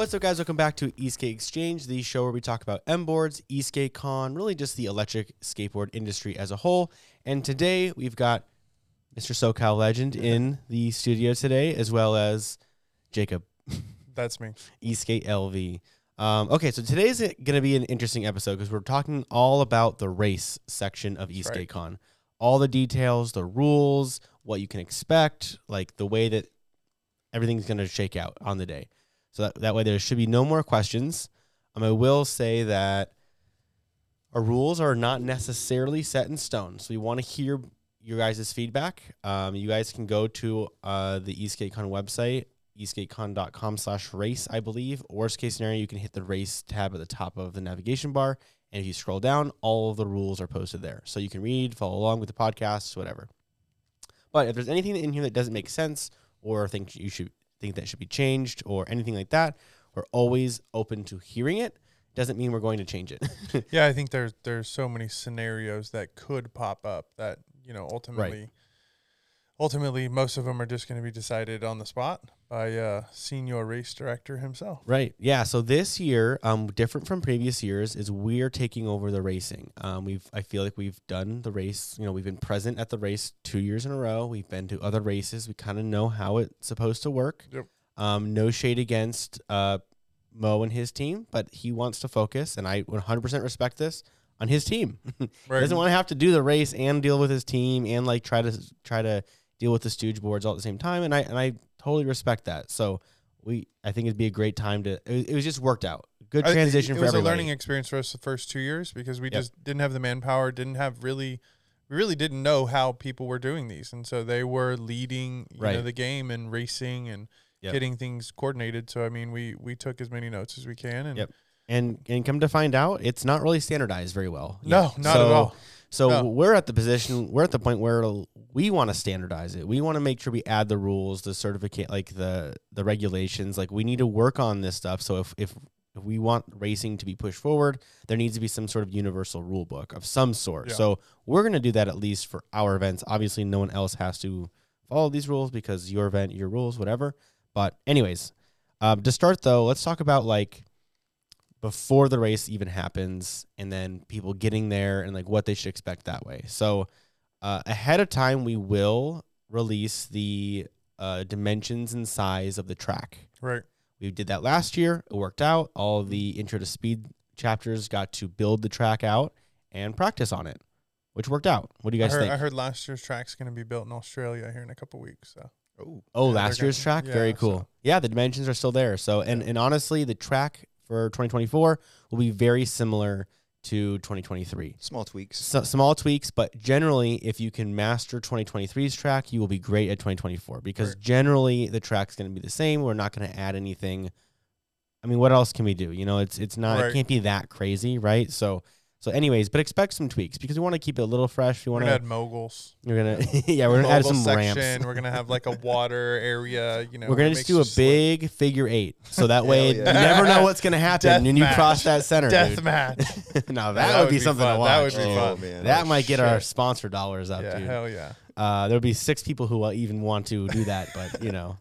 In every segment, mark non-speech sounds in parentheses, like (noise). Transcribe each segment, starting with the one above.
What's up, guys? Welcome back to Esk8 Exchange, the show where we talk about Mboards, Eastgate Con, really just the electric skateboard industry as a whole. And today we've got Mr. SoCal Legend in the studio today, as well as Jacob That's me. (laughs) Esk8 LV. Um, okay, so today's going to be an interesting episode because we're talking all about the race section of Esk8 right. All the details, the rules, what you can expect, like the way that everything's going to shake out on the day. So that, that way there should be no more questions. Um, I will say that our rules are not necessarily set in stone. So we want to hear your guys' feedback. Um, you guys can go to uh, the Esk8Con website, esk8con.com slash race, I believe. Worst case scenario, you can hit the race tab at the top of the navigation bar. And if you scroll down, all of the rules are posted there. So you can read, follow along with the podcasts, whatever. But if there's anything in here that doesn't make sense or think you should think that should be changed or anything like that, we're always open to hearing it. Doesn't mean we're going to change it. (laughs) Yeah, I think there's there's so many scenarios that could pop up that you know ultimately, ultimately most of them are just going to be decided on the spot by uh, senior race director himself. Right. Yeah. So this year, um, different from previous years, is we're taking over the racing. Um, we've I feel like we've done the race. You know, we've been present at the race two years in a row. We've been to other races. We kind of know how it's supposed to work. Yep. Um, no shade against uh, Mo and his team, but he wants to focus, and I 100% respect this on his team. (laughs) He Right. doesn't want to have to do the race and deal with his team and like try to try to deal with the stooge boards all at the same time. And I and I totally respect that. So we I think it'd be a great time to. It, it was just worked out. Good I- transition it for was everybody. a learning experience for us the first two years because we Yep. just didn't have the manpower, didn't have really, we really didn't know how people were doing these, and so they were leading you know, Right. the game and racing and Yep. getting things coordinated. So I mean, we we took as many notes as we can, and Yep. and and come to find out, it's not really standardized very well. no, not So- at all. So No. we're at the position, we're at the point where we want to standardize it. We want to make sure we add the rules, the certificate, like the the regulations. Like we need to work on this stuff. So if if if we want racing to be pushed forward, there needs to be some sort of universal rule book of some sort. Yeah. So we're going to do that at least for our events. Obviously, no one else has to follow these rules because your event, your rules, whatever. But anyways, um, to start though, let's talk about like before the race even happens and then people getting there and like what they should expect that way. So uh, ahead of time, we will release the uh, dimensions and size of the track. Right. We did that last year. It worked out. All the intro to speed chapters got to build the track out and practice on it, which worked out. What do you I guys heard, think? I heard last year's track's going to be built in Australia here in a couple weeks. So Oh, Yeah, last year's gonna- track, yeah, very so- cool. Yeah, the dimensions are still there. So, and and honestly, the track for 2024 will be very similar to 2023. Small tweaks. So, small tweaks, but generally, if you can master 2023's track, you will be great at 2024 because Right. generally the track's going to be the same. We're not going to add anything. I mean, what else can we do? You know, it's it's not it can't be that crazy, right? So so, anyways, but expect some tweaks because we want to keep it a little fresh. We want to add moguls. we're gonna (laughs) yeah we're gonna add some section. ramps. We're going to have like a water area. You know, We're gonna just do a big figure eight, so that (laughs) way Hell you never know what's gonna happen Death when you cross that center. death dude. match. (laughs) now that, that would would be be something fun. to watch. That would be oh, fun. man. That might get our sponsor dollars up, yeah, dude. hell yeah. Uh, there'll be six people who will even want to do that, but you know.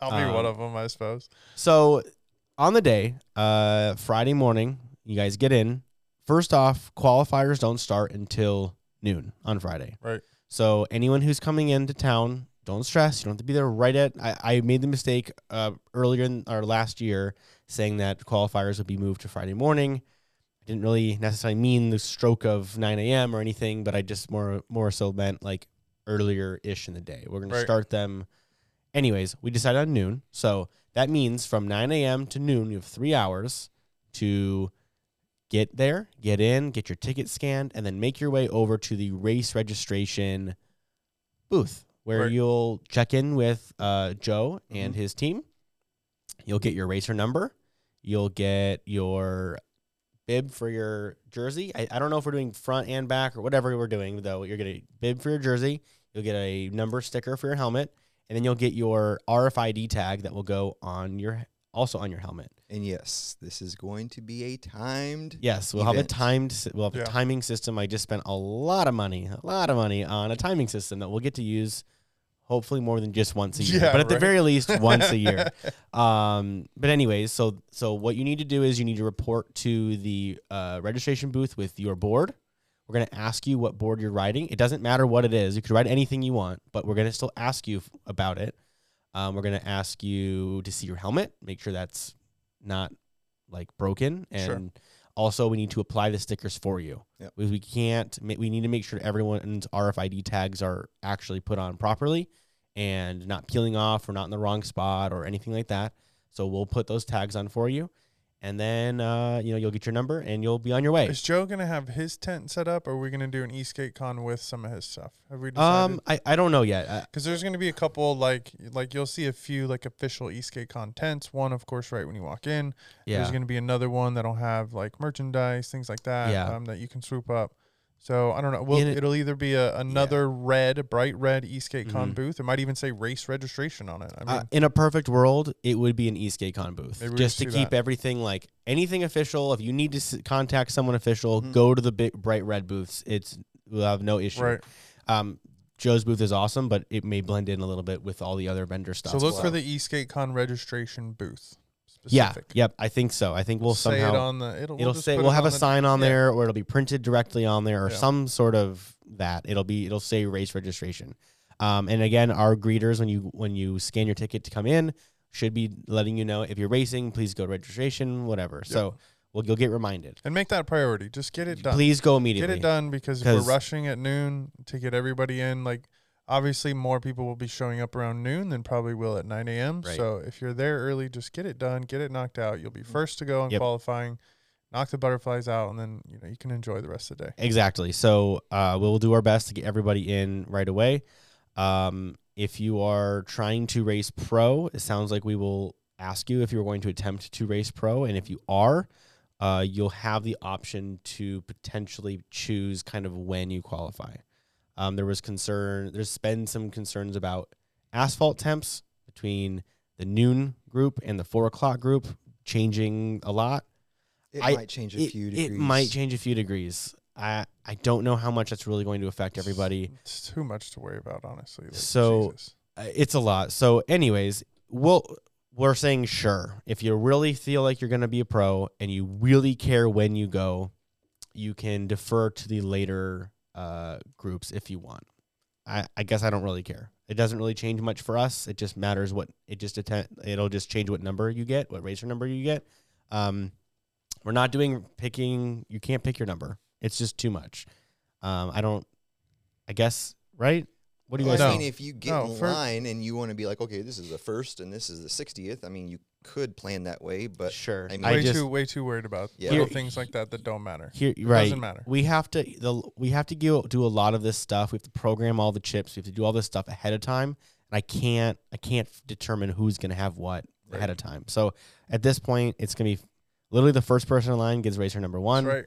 I'll be Um, one of them, I suppose. So on the day, uh, Friday morning, you guys get in. First off, qualifiers don't start until noon on Friday. Right. So anyone who's coming into town, don't stress. You don't have to be there right at. I, I made the mistake uh, earlier in our last year saying that qualifiers would be moved to Friday morning. I didn't really necessarily mean the stroke of 9 a.m. or anything, but I just more more so meant like earlier ish in the day. We're gonna Right. start them. Anyways, we decided on noon. So that means from 9 a.m. to noon, you have three hours to get there, get in, get your ticket scanned, and then make your way over to the race registration booth where Right. you'll check in with uh, Joe and Mhm. his team. You'll get your racer number. You'll get your bib for your jersey. I, I don't know if we're doing front and back or whatever we're doing, though. You're going to bib for your jersey. You'll get a number sticker for your helmet. And then you'll get your RFID tag that will go on your also on your helmet. And yes, this is going to be a timed. Yes, we'll have a timed. We'll have Yeah. a timing system. I just spent a lot of money, a lot of money on a timing system that we'll get to use, hopefully more than just once a year, Yeah, but at the very least once a year. (laughs) Um, but anyways, so so what you need to do is you need to report to the uh, registration booth with your board. We're going to ask you what board you're riding. It doesn't matter what it is. You could ride anything you want, but we're going to still ask you f- about it. Um, we're going to ask you to see your helmet, make sure that's not like broken, and Sure. also we need to apply the stickers for you. Yep. We, we can't. We need to make sure everyone's RFID tags are actually put on properly and not peeling off or not in the wrong spot or anything like that. So we'll put those tags on for you, and then uh, you know you'll get your number and you'll be on your way. Is Joe gonna have his tent set up, or are we gonna do an Esk8Con with some of his stuff? Have we decided? Um, I, I don't know yet. Because there's gonna be a couple like like you'll see a few like official Esk8Con tents. One, of course, right when you walk in. yeah. There's gonna be another one that'll have like merchandise, things like that. Yeah. Um, that you can swoop up. So I don't know. We'll, it- it'll either be a, another red, bright red Esk8Con Mhm. booth. It might even say race registration on it. I mean, Uh, in a perfect world, it would be an Esk8Con booth, Maybe just to keep that. everything like anything official. If you need to s- contact someone official, Mhm. go to the big bright red booths. It's we'll have no issue. right. Um, Joe's booth is awesome, but it may blend in a little bit with all the other vendor stuff. So look for the Esk8Con registration booth. Yeah, yep. I think so. I think we'll say somehow it on the. It'll, we'll it'll just say we'll have a sign on yeah. there, or it'll be printed directly on there, or Yeah. some sort of that. It'll be it'll say race registration. Um, and again, our greeters when you when you scan your ticket to come in should be letting you know if you're racing. Please go to registration, whatever. So well, you'll get reminded. And make that a priority. Just get it done. Please go immediately. get it done because we're rushing at noon to get everybody in, like obviously more people will be showing up around noon than probably will at 9 a.m. Right. So if you're there early, just get it done, get it knocked out. You'll be first to go on Yep. qualifying, knock the butterflies out, and then you know you can enjoy the rest of the day. Exactly. So uh, we'll do our best to get everybody in right away. Um, if you are trying to race pro, it sounds like we will ask you if you're going to attempt to race pro, and if you are, uh, you'll have the option to potentially choose kind of when you qualify. Um, there was concern. There's been some concerns about asphalt temps between the noon group and the four o'clock group changing a lot It I- might change a it, few it degrees. might change a few degrees. I I don't know how much that's really going to affect everybody. It's too much to worry about, honestly. Like, So-. Uh, It's a lot. So, anyways, we'll we're saying sure. If you really feel like you're going to be a pro and you really care when you go, you can defer to the later uh, groups if you want. I, I guess I don't really care. It doesn't really change much for us. It just matters what it just atten- it'll just change what number you get, what racer number you get. Um, we're not doing picking. You can't pick your number. It's just too much. Um, I don't. I guess right. What do you Well, guys I think? mean, if you get No, in for- line and you want to be like, okay, this is the first and this is the 60th, I mean, you could plan that way, but sure. I mean- I way just too way too worried about Yeah. little Here- things like that that don't matter. here right. Doesn't matter. We have to the we have to go, do a lot of this stuff. We have to program all the chips. We have to do all this stuff ahead of time. And I can't I can't determine who's going to have what ahead of time. So at this point, it's going to be literally the first person in line gets racer number one, That's right.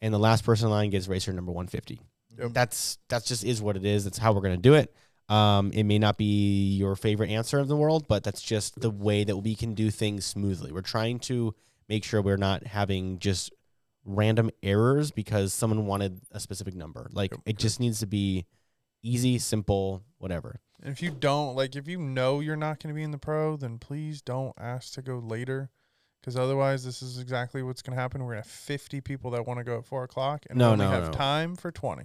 and the last person in line gets racer number one fifty. Yep. That's that's just is what it is. That's how we're going to do it. Um, it may not be your favorite answer in the world, but that's just the way that we can do things smoothly. We're trying to make sure we're not having just random errors because someone wanted a specific number. Like it just needs to be easy, simple, whatever. And if you don't like, if you know you're not going to be in the pro, then please don't ask to go later, because otherwise, this is exactly what's going to happen. We're gonna have 50 people that want to go at four o'clock, and No, we only no, have no. time for 20.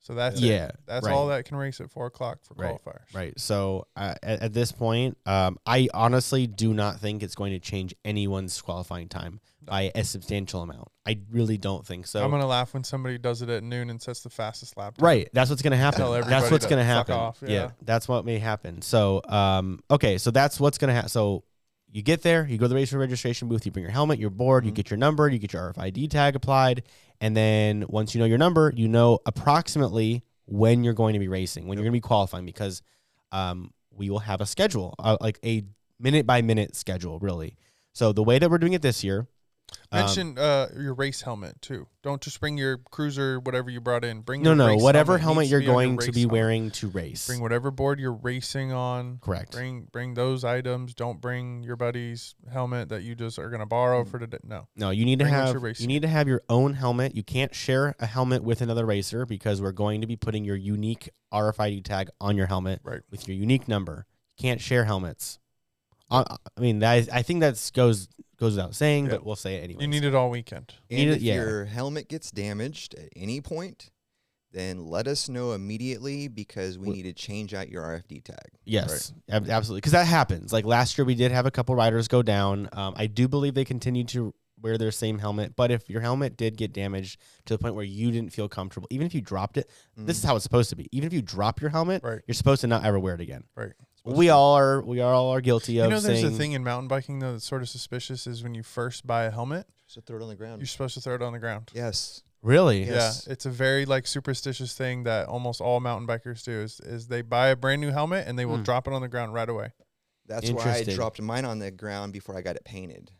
So that's Yeah, it. That's right. all that can race at four o'clock for Right, qualifiers. Right. So uh, at, at this point, um, I honestly do not think it's going to change anyone's qualifying time by a substantial amount. I really don't think so. I'm gonna laugh when somebody does it at noon and sets the fastest lap. time. Right. That's what's going to happen. Tell That's what's to going to fuck happen. off, yeah. That's what may happen. So, um, okay. So that's what's going to happen. So you get there, you go to the race racer registration booth, you bring your helmet, your board, you Mhm. get your number, you get your RFID tag applied. And then once you know your number, you know approximately when you're going to be racing, when you're going to be qualifying, because um, we will have a schedule, uh, like a minute by minute schedule, really. So the way that we're doing it this year Um, Mention uh, your race helmet too. Don't just bring your cruiser, whatever you brought in. Bring no, your no, whatever helmet, helmet you're going to be helmet. wearing to race. Bring whatever board you're racing on. Correct. Bring bring those items. Don't bring your buddy's helmet that you just are gonna borrow for today. No. No, you need to Bring what have you need to have your own helmet. You can't share a helmet with another racer because we're going to be putting your unique RFID tag on your helmet Right. with your unique number. You can't share helmets. Uh, I mean, that is, I think that goes goes without saying, Yeah. but we'll say it anyway. You need it all weekend. And Need it- if yeah. your helmet gets damaged at any point, then let us know immediately because we Wh- need to change out your RFD tag. Yes, ab- absolutely. Because that happens. Like last year, we did have a couple riders go down. Um, I do believe they continued to wear their same helmet. But if your helmet did get damaged to the point where you didn't feel comfortable, even if you dropped it, this is how it's supposed to be. Even if you drop your helmet, Right. you're supposed to not ever wear it again. Right. We all are. We all are guilty of. You know, there's saying. a thing in mountain biking though that's sort of suspicious. Is when you first buy a helmet, So throw it on the ground. you're supposed to throw it on the ground. yes. Really? Yes. Yeah, it's a very like superstitious thing that almost all mountain bikers do. Is is they buy a brand new helmet and they will Hmm. drop it on the ground right away. That's why I dropped mine on the ground before I got it painted.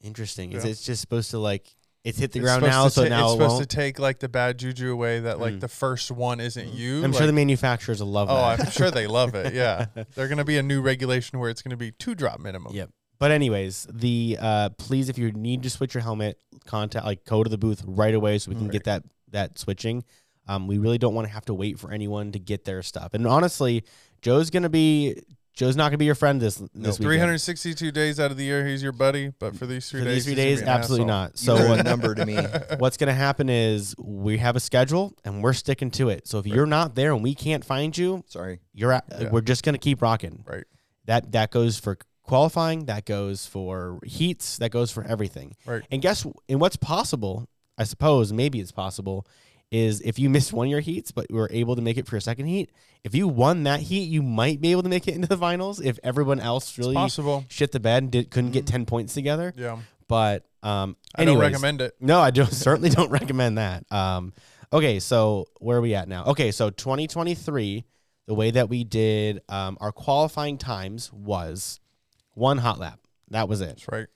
Interesting. Is Yeah. it just supposed to like it's hit the It's ground now, so ta- now it's it supposed won't? to take like the bad juju away that like Mm. the first one isn't you. I'm sure the manufacturers will love it. Oh. I'm sure they love it. (laughs) Yeah, they're gonna be a new regulation where it's gonna be two drop minimum. Yep. But anyways, the uh, please if you need to switch your helmet, contact like go to the booth right away so we can get that that switching. Um, we really don't want to have to wait for anyone to get their stuff. And honestly, Joe's gonna be Joe's not gonna be your friend this this weekend. 362 days out of the year, he's your buddy. But for these three For days, these three days, gonna be an absolutely not. So a what, number to me. (laughs) what's gonna happen is we have a schedule and we're sticking to it. So if you're not there and we can't find you, Sorry. you're at, Yeah. we're just gonna keep rocking. Right. That that goes for qualifying, that goes for heats, that goes for everything. Right. And guess and what's possible, I suppose, maybe it's possible, is if you missed (laughs) one of your heats but were able to make it for your second heat, if you won that heat, you might be able to make it into the finals if everyone else really Possible. shit the bed and did, couldn't get Mhm. 10 points together. Yeah. But um I don't recommend it. no, I don't (laughs) certainly don't recommend that. Um, okay, so where are we at now? Okay, so 2023, the way that we did um, our qualifying times was one hot lap. That was it, That's right.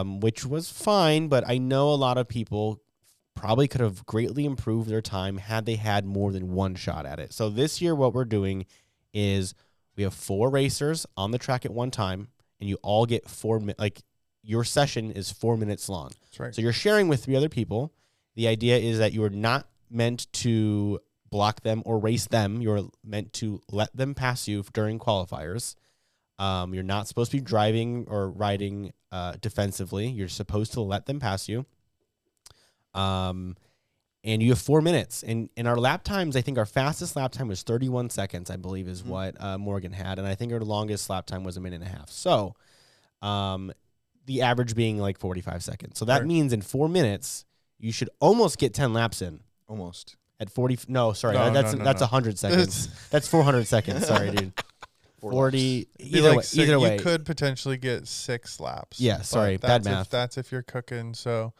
um, which was fine. But I know a lot of people probably could have greatly improved their time had they had more than one shot at it. So this year, what we're doing is we have four racers on the track at one time, and you all get four minutes. Like your session is four minutes long. That's right. So you're sharing with three other people. The idea is that you are not meant to block them or race them. You're meant to let them pass you during qualifiers. Um, you're not supposed to be driving or riding uh, defensively. You're supposed to let them pass you. Um, and you have four minutes. And in our lap times, I think our fastest lap time was 31 seconds, I believe, is Mhm. what uh, Morgan had. And I think our longest lap time was a minute and a half. So um, the average being like 45 seconds. So that Right. means in four minutes, you should almost get 10 laps in Almost. at 40. No, sorry. No, that's no, no, that's no. 100 (laughs) seconds. that's 400 seconds. Sorry, dude. (laughs) 40. Either like way. six- Either way. you could potentially get six laps. Yeah, sorry, bad that's if- math. that's if you're cooking. So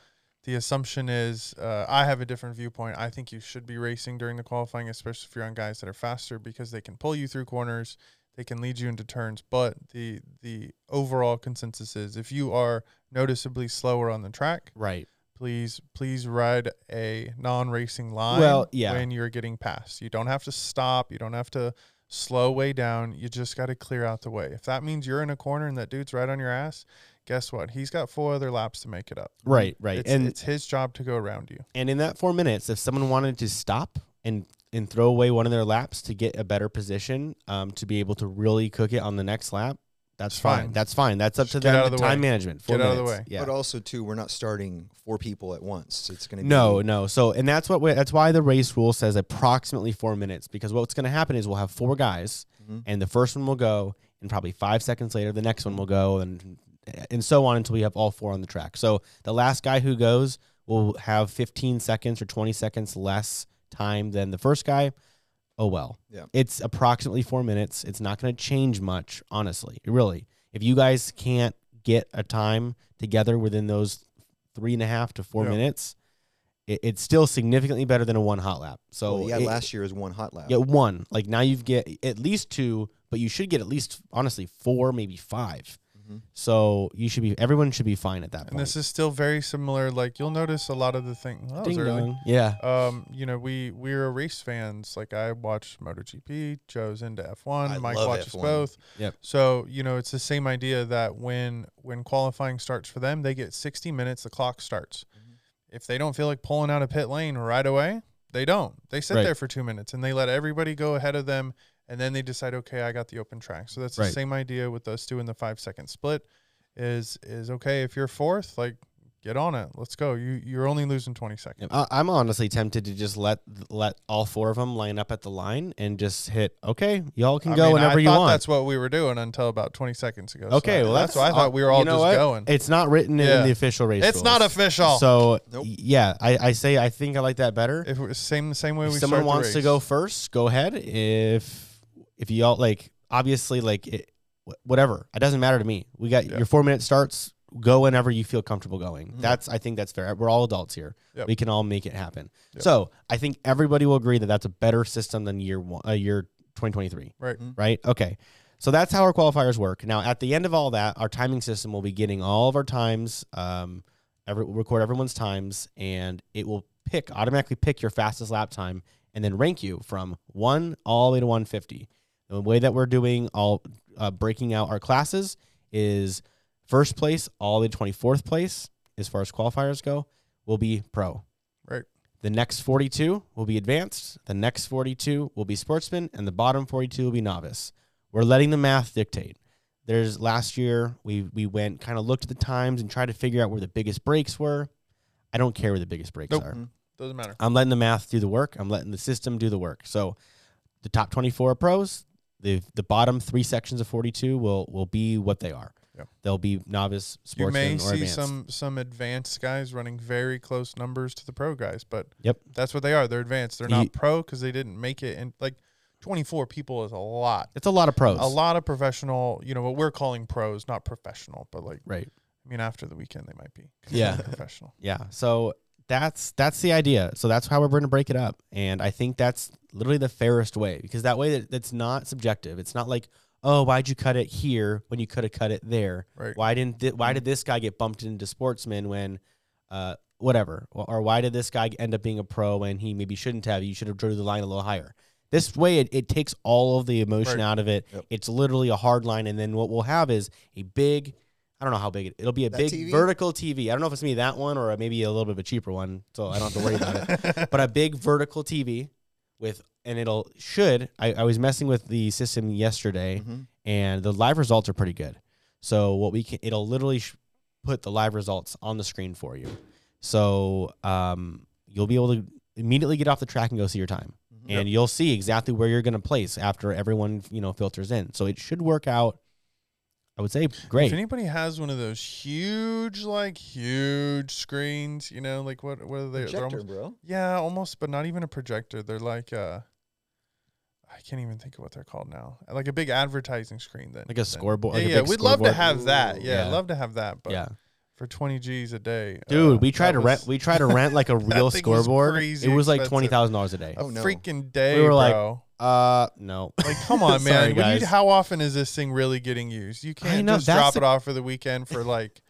the assumption is, uh, I have a different viewpoint. I think you should be racing during the qualifying, especially if you're on guys that are faster, because they can pull you through corners, they can lead you into turns. But the the overall consensus is, if you are noticeably slower on the track, right. please please ride a non-racing line Well, yeah. when you're getting past. You don't have to stop. You don't have to slow way down. You just got to clear out the way. If that means you're in a corner and that dude's right on your ass, guess what? He's got four other laps to make it up. Right, right. It's, and it's his job to go around you. And in that four minutes, if someone wanted to stop and and throw away one of their laps to get a better position, um, to be able to really cook it on the next lap, that's fine. fine. That's fine. That's up Just to them. out of the the time way. management. Four Get out of the way. Yeah. But also too, we're not starting four people at once. It's gonna be No, no. So, and that's what we, that's why the race rule says approximately four minutes because what's going to happen is we'll have four guys, Mhm. and the first one will go, and probably five seconds later the next one will go, and and so on until we have all four on the track. So the last guy who goes will have 15 seconds or 20 seconds less time than the first guy. Oh well. Yeah. It's approximately four minutes. It's not going to change much, honestly. Really. If you guys can't get a time together within those three and a half to four Yeah. minutes, it, it's still significantly better than a one hot lap. So Well, yeah, it- last year was one hot lap. yeah, one. Like now you've get at least two, but you should get at least honestly four, maybe 5 So you should be everyone should be fine at that point. And this is still very similar. Like you'll notice a lot of the thing. Well, Ding early. dong. Yeah. Um, you know, we we're race fans. Like I watch MotoGP. Joe's into F1. I Mike watches F1. both. Yep. So you know, it's the same idea that when when qualifying starts for them, they get 60 minutes. The clock starts. Mhm. If they don't feel like pulling out a pit lane right away, they don't. They sit Right. there for two minutes and they let everybody go ahead of them, and then they decide, okay, I got the open track. So that's the same idea with us doing the five second split. Is is okay if you're fourth, like get on it. Let's go. You you're only losing 20 seconds. I, I'm honestly tempted to just let let all four of them line up at the line and just hit. Okay, y'all can I go mean, whenever I you want. that's what we were doing until about 20 seconds ago. Okay, I- well that's, that's, why I thought we were all you know just what? going. It's not written Yeah. in the official race. It's not official. So Nope. yeah, I, I say I think I like that better. if it was same same way if we someone wants to go first, go ahead. If if y'all like, obviously, like it, whatever, it doesn't matter to me. We got Yeah. your four minute starts. Go whenever you feel comfortable going. Mhm. That's I think that's fair. We're all adults here. Yep. We can all make it happen. Yep. So I think everybody will agree that that's a better system than year one, uh, year 2023 right. right? Okay. So that's how our qualifiers work. Now, at the end of all that, our timing system will be getting all of our times, um, every, record everyone's times, and it will pick automatically pick your fastest lap time and then rank you from one all the way to 150. The way that we're doing all uh, breaking out our classes is first place all the 24th place as far as qualifiers go will be pro. Right. The next 42 will be advanced. The next 42 will be sportsman, and the bottom 42 will be novice. We're letting the math dictate. There's last year we we went kind of looked at the times and tried to figure out where the biggest breaks were. I don't care where the biggest breaks Nope. are. Mhm. Doesn't matter. I'm letting the math do the work. I'm letting the system do the work. So the top 24 are pros. The the bottom three sections of 42 will will be what they are. Yeah. They'll be novice, You may see advanced. some some advanced guys running very close numbers to the pro guys, but Yep. that's what they are. They're advanced. They're You- not pro because they didn't make it. And like 24 people is a lot. It's a lot of pros. A lot of professional. You know what we're calling pros, not professional, but like Right. I mean, after the weekend they might be. Yeah. (laughs) professional. Yeah. So that's that's the idea. So that's how we're going to break it up, and I think that's literally the fairest way because that way that it's not subjective. It's not like oh why'd you cut it here when you could have cut it there. Right. Why didn't thi- why did this guy get bumped into sportsman when uh whatever or, or why did this guy end up being a pro when he maybe shouldn't have? You should have drew the line a little higher. This way, it, it takes all of the emotion Right. out of it. Yep. It's literally a hard line, and then what we'll have is a big. I don't know how big it. It'll be a That big TV? vertical TV. I don't know if it's gonna be that one or maybe a little bit of a cheaper one, so I don't have to worry about it. (laughs) But a big vertical TV with, and it'll should. I, I was messing with the system yesterday, Mhm. and the live results are pretty good. So what we can, it'll literally sh- put the live results on the screen for you. So um, you'll be able to immediately get off the track and go see your time, Mhm. and you'll see exactly where you're going to place after everyone you know filters in. So it should work out. I would say great. If anybody has one of those huge, like huge screens, you know, like what what are they? Projector, almost, bro. yeah, almost, but not even a projector. They're like uh I can't even think of what they're called now. Like a big advertising screen then. Like a then- scoreboard- Yeah, like yeah. We'd love to have that. Yeah, Yeah. I'd love to have that. But yeah. For twenty G's a day. Dude, uh, we tried that to rent. We tried to rent like a (laughs) real thing was scoreboard. It was like twenty thousand dollars a day. a Oh, no. freaking day, We were like, bro. Uh, no. Like, (laughs) come on, man. When you- guys. how often is this thing really getting used? You can't know, just drop the- it off for the weekend for like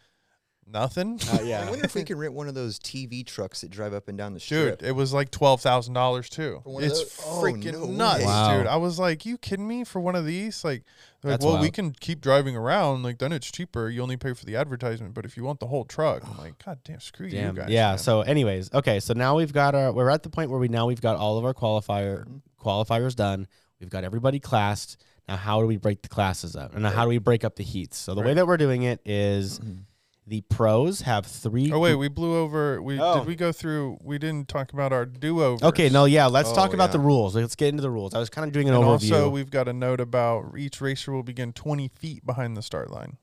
nothing. Uh, I yeah. wonder if we can rent one of those TV trucks that drive up and down the strip. Dude, it was like twelve thousand dollars too. For one of It's those? Oh, freaking no nuts. Wow. dude. I was like, "You kidding me?" For one of these, like, they're like, That's well, we can keep driving around. Like, then it's cheaper. You only pay for the advertisement, but if you want the whole truck, I'm like, God damn, screw you guys. yeah. man." So, anyways, okay. So now we've got our. We're at the point where we now we've got all of our qualifier qualifiers done. We've got everybody classed. Now, how do we break the classes up? And now how do we break up the heats? So the way that we're doing it is Mhm. The pros have three. Oh wait, we blew over. We Oh. did we go through? We didn't talk about our do overs. Okay, no, yeah. Let's Oh, talk about yeah. the rules. Let's get into the rules. I was kind of doing an And overview. also, we've got a note about each racer will begin 20 feet behind the start line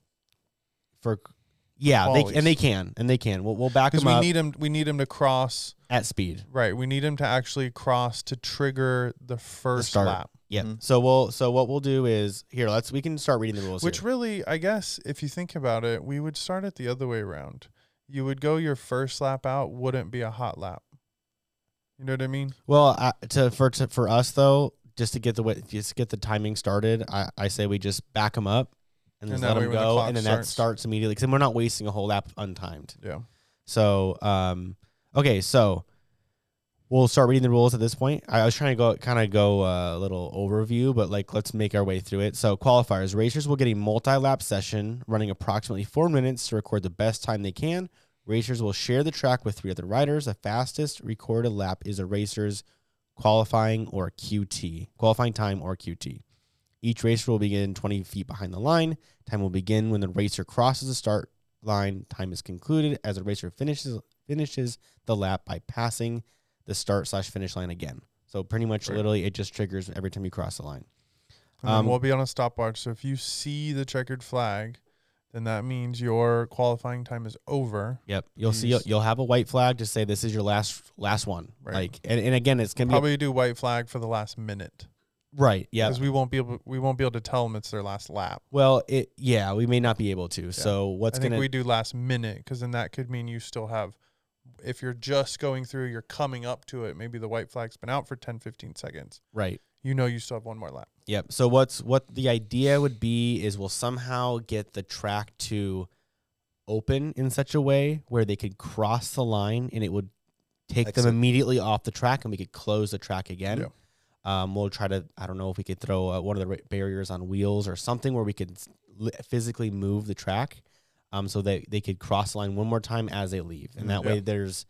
for yeah, they, and they can, and they can. We'll, we'll back because them we up need them. We need them to cross. at speed. Right, we need them to actually cross to trigger the first start. lap. Yeah. Mhm. So we'll so what we'll do is here. Let's we can start reading the rules. Which here. really, I guess, if you think about it, we would start it the other way around. You would go your first lap out, wouldn't be a hot lap. You know what I mean? Well, uh, to for to, for us though, just to get the way just get the timing started, I, I say we just back them up and And just let them when the go, and then that starts- starts immediately because we're not wasting a whole lap untimed. Yeah. So, um, okay, so we'll start reading the rules at this point. I was trying to go kind of go uh, a little overview, but like let's make our way through it. So, qualifiers: racers will get a multi-lap session running approximately four minutes to record the best time they can. Racers will share the track with three other riders. The fastest recorded lap is a racer's qualifying or QT, qualifying time or QT. Each racer will begin 20 feet behind the line. Time will begin when the racer crosses the start line. Time is concluded as the racer finishes finishes the lap by passing the start slash finish line again. So pretty much, Right. literally, it just triggers every time you cross the line. Um, we'll be on a stopwatch. So if you see the checkered flag, then that means your qualifying time is over. Yep, you'll see. You'll have a white flag to say this is your last last one. Right. Like, and, and again, it's gonna be Probably do white flag for the last minute. right. Yeah. Because we won't be able we won't be able to tell them it's their last lap. Well, it yeah, we may not be able to. So what's I think gonna we do last minute because then that could mean you still have if you're just going through, you're coming up to it. Maybe the white flag's been out for 10, 15 seconds. right? You know you still have one more lap. Yep. So what's what the idea would be is we'll somehow get the track to open in such a way where they could cross the line and it would take them immediately off the track and we could close the track again. Yeah. Um, we'll try to I don't know if we could throw uh, one of the barriers on wheels or something where we could physically move the track um, so that they could cross the line one more time as they leave. And that Yeah. way there's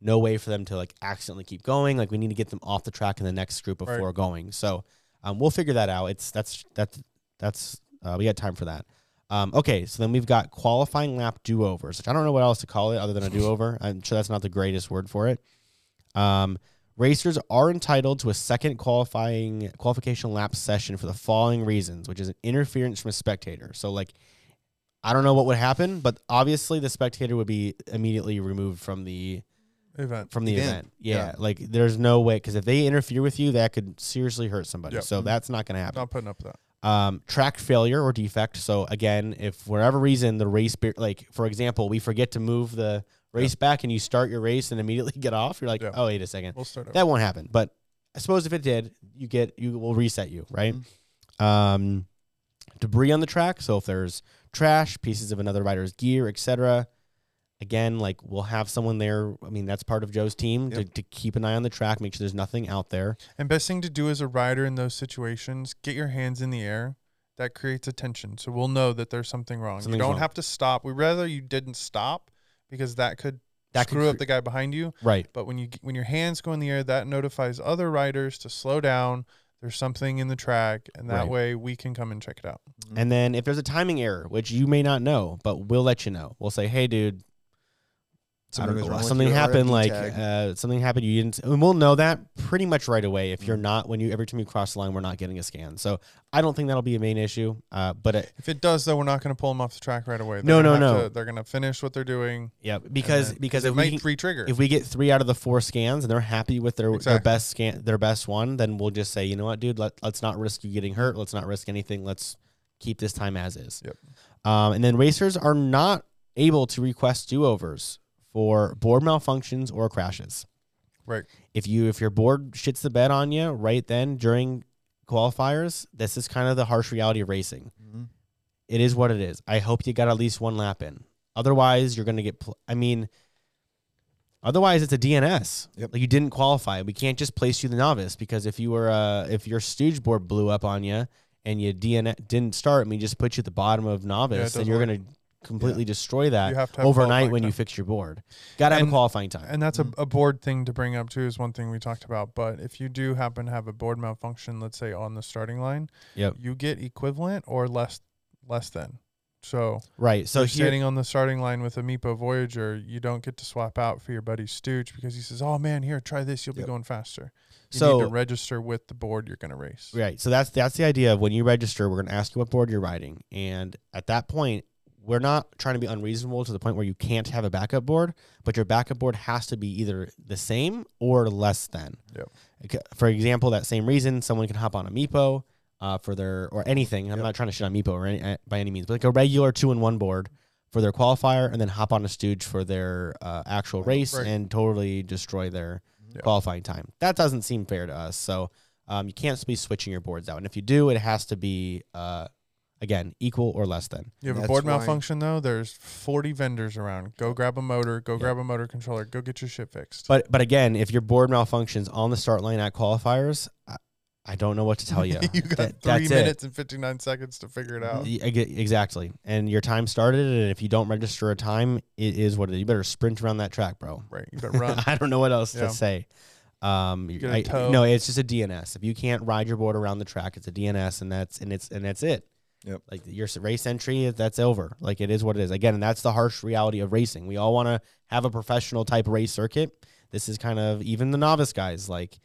no way for them to like accidentally keep going. Like we need to get them off the track in the next group Right. before going. So um, we'll figure that out. It's that's that's that's uh, we got time for that. Um, okay, so then we've got qualifying lap do overs, which I don't know what else to call it other than a (laughs) do over. I'm sure that's not the greatest word for it. Um, racers are entitled to a second qualifying qualification lap session for the following reasons, which is an interference from a spectator. So like. I don't know what would happen, but obviously the spectator would be immediately removed from the Event. from the Event. event. Yeah, Yeah. like there's no way because if they interfere with you, that could seriously hurt somebody. Yep. So that's not going to happen. Not putting up that. Um, track failure or defect. So again, if for whatever reason the race, be- like for example, we forget to move the race back and you start your race and immediately (laughs) get off, you're like, Yeah. oh wait a second, We'll start over. that won't happen. But I suppose if it did, you get you will reset you right. Mm-hmm. Um, debris on the track. So if there's trash, pieces of another rider's gear, etc. Again, like we'll have someone there. I mean, that's part of Joe's team to, Yep. to keep an eye on the track, make sure there's nothing out there. And best thing to do as a rider in those situations, get your hands in the air. That creates attention. So we'll know that there's something wrong. Something's you don't wrong. have to stop. We'd rather you didn't stop because that could That could screw up the guy behind you. Right. But when you when your hands go in the air, that notifies other riders to slow down. There's something in the track, and that Right. way we can come and check it out. And then if there's a timing error, which you may not know, but we'll let you know. We'll say, hey, dude, I Something know, wrong something happened. Like uh, something happened. You didn't, and we'll know that pretty much right away. If you're Mm. not, when you every time you cross the line, we're not getting a scan. So I don't think that'll be a main issue. Uh, but it, If it does, though, we're not going to pull them off the track right away. No, gonna no, no. to- they're going to finish what they're doing. yeah, because then- because it if might we re-trigger. if we get three out of the four scans and they're happy with their their best scan their best one, then we'll just say, you know what, dude, let, let's not risk you getting hurt. Let's not risk anything. Let's keep this time as is. Yep. Um, and then racers are not able to request do overs for board malfunctions or crashes. Right. If you if your board shits the bed on you right then during qualifiers, this is kind of the harsh reality of racing. Mhm. It is what it is. I hope you got at least one lap in. Otherwise, you're going to get. Pl- I mean, otherwise it's a DNS. Yep. Like you didn't qualify. We can't just place you the novice because if you were uh if your stooge board blew up on you and you DN didn't start, and we just put you at the bottom of novice, then doesn't you're work. going to completely destroy that have have overnight qualifying when you fix your board. Got to have And- a qualifying time. And that's Mhm. a, a board thing to bring up too. Is one thing we talked about. But if you do happen to have a board malfunction, let's say on the starting line, Yep. you get equivalent or less less than. So, right. So so here, standing on the starting line with a Meepo Voyager, you don't get to swap out for your buddy Stooge because he says, "Oh man, here, try this. You'll be going faster." You So- need to register with the board you're going to race. Right. So that's that's the idea of when you register, we're going to ask you what board you're riding, and at that point, we're not trying to be unreasonable to the point where you can't have a backup board, but your backup board has to be either the same or less than. Yep. For example, that same reason, someone can hop on a Meepo uh, for their or anything. I'm Yep. not trying to shit on Meepo or any, uh, by any means, but like a regular two in one board for their qualifier, and then hop on a Stooge for their uh, actual race Right. and totally destroy their Yep. qualifying time. That doesn't seem fair to us. So um, you can't be switching your boards out. And if you do, it has to be uh, Again, equal or less than. You have a That's board why- malfunction though. There's 40 vendors around. Go grab a motor. Go Yeah. grab a motor controller. Go get your shit fixed. But but again, if your board malfunctions on the start line at qualifiers, I, I don't know what to tell you. (laughs) you got That- three that's it. minutes and 59 seconds to figure it out. Y- I get- Exactly. And your time started, and if you don't register a time, it is what it is. You better sprint around that track, bro. Right. You better run. (laughs) I don't know what else Yeah. to say. Um, Get a I- tow. no, it's just a DNS. If you can't ride your board around the track, it's a DNS, and that's and it's and that's it. Yep. Like your race entry, that's over. Like it is what it is. Again, and that's the harsh reality of racing. We all want to have a professional type race circuit. This is kind of even the novice guys. Like,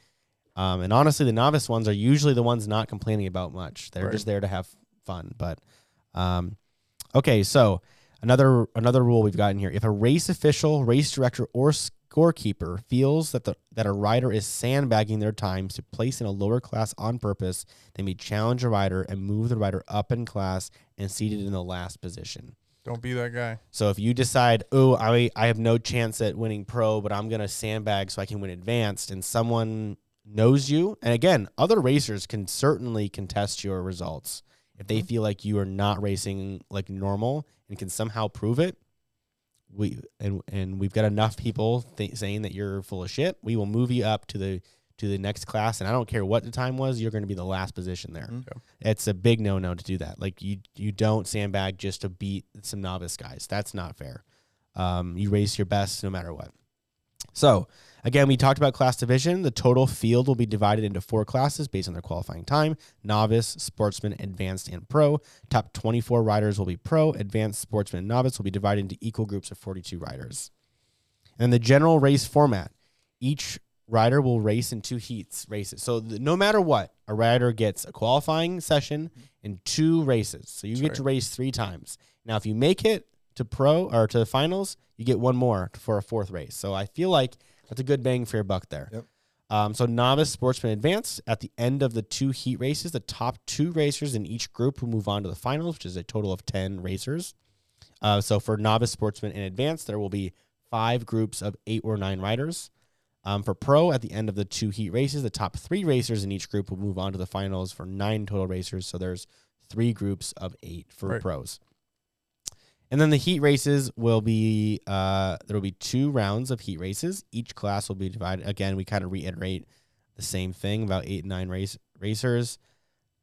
um, and honestly, the novice ones are usually the ones not complaining about much. They're Right. just there to have fun. But, um, okay, so another another rule we've got in here: if a race official, race director, or scorekeeper feels that the that a rider is sandbagging their times to place in a lower class on purpose, they may challenge a rider and move the rider up in class and seated in the last position. Don't be that guy. So if you decide, oh, I I have no chance at winning pro, but I'm gonna sandbag so I can win advanced, and someone knows you, and again, other racers can certainly contest your results if they mm-hmm. feel like you are not racing like normal and can somehow prove it. We and and we've got enough people th- saying that you're full of shit. We will move you up to the to the next class, and I don't care what the time was. You're going to be the last position there. Mhm. It's a big no no to do that. Like you you don't sandbag just to beat some novice guys. That's not fair. Um, you race your best no matter what. So again, we talked about class division. The total field will be divided into four classes based on their qualifying time: novice, sportsman, advanced, and pro. Top 24 riders will be pro. Advanced, sportsman, and novice will be divided into equal groups of 42 riders. And the general race format: each rider will race in two heats races. So no matter what, a rider gets a qualifying session and two races. So you That's get right. to race three times. Now, if you make it to pro or to the finals, you get one more for a fourth race. So I feel like that's a good bang for your buck there. Yep. Um, so novice, sportsman, advanced. At the end of the two heat races, the top two racers in each group will move on to the finals, which is a total of ten racers. Uh, so for novice, sportsman, and advanced, there will be five groups of eight or nine riders. Um, for pro, at the end of the two heat races, the top three racers in each group will move on to the finals for nine total racers. So there's three groups of eight for Right. pros. And then the heat races will be uh, there will be two rounds of heat races. Each class will be divided. Again, we kind of reiterate the same thing about eight and nine race racers.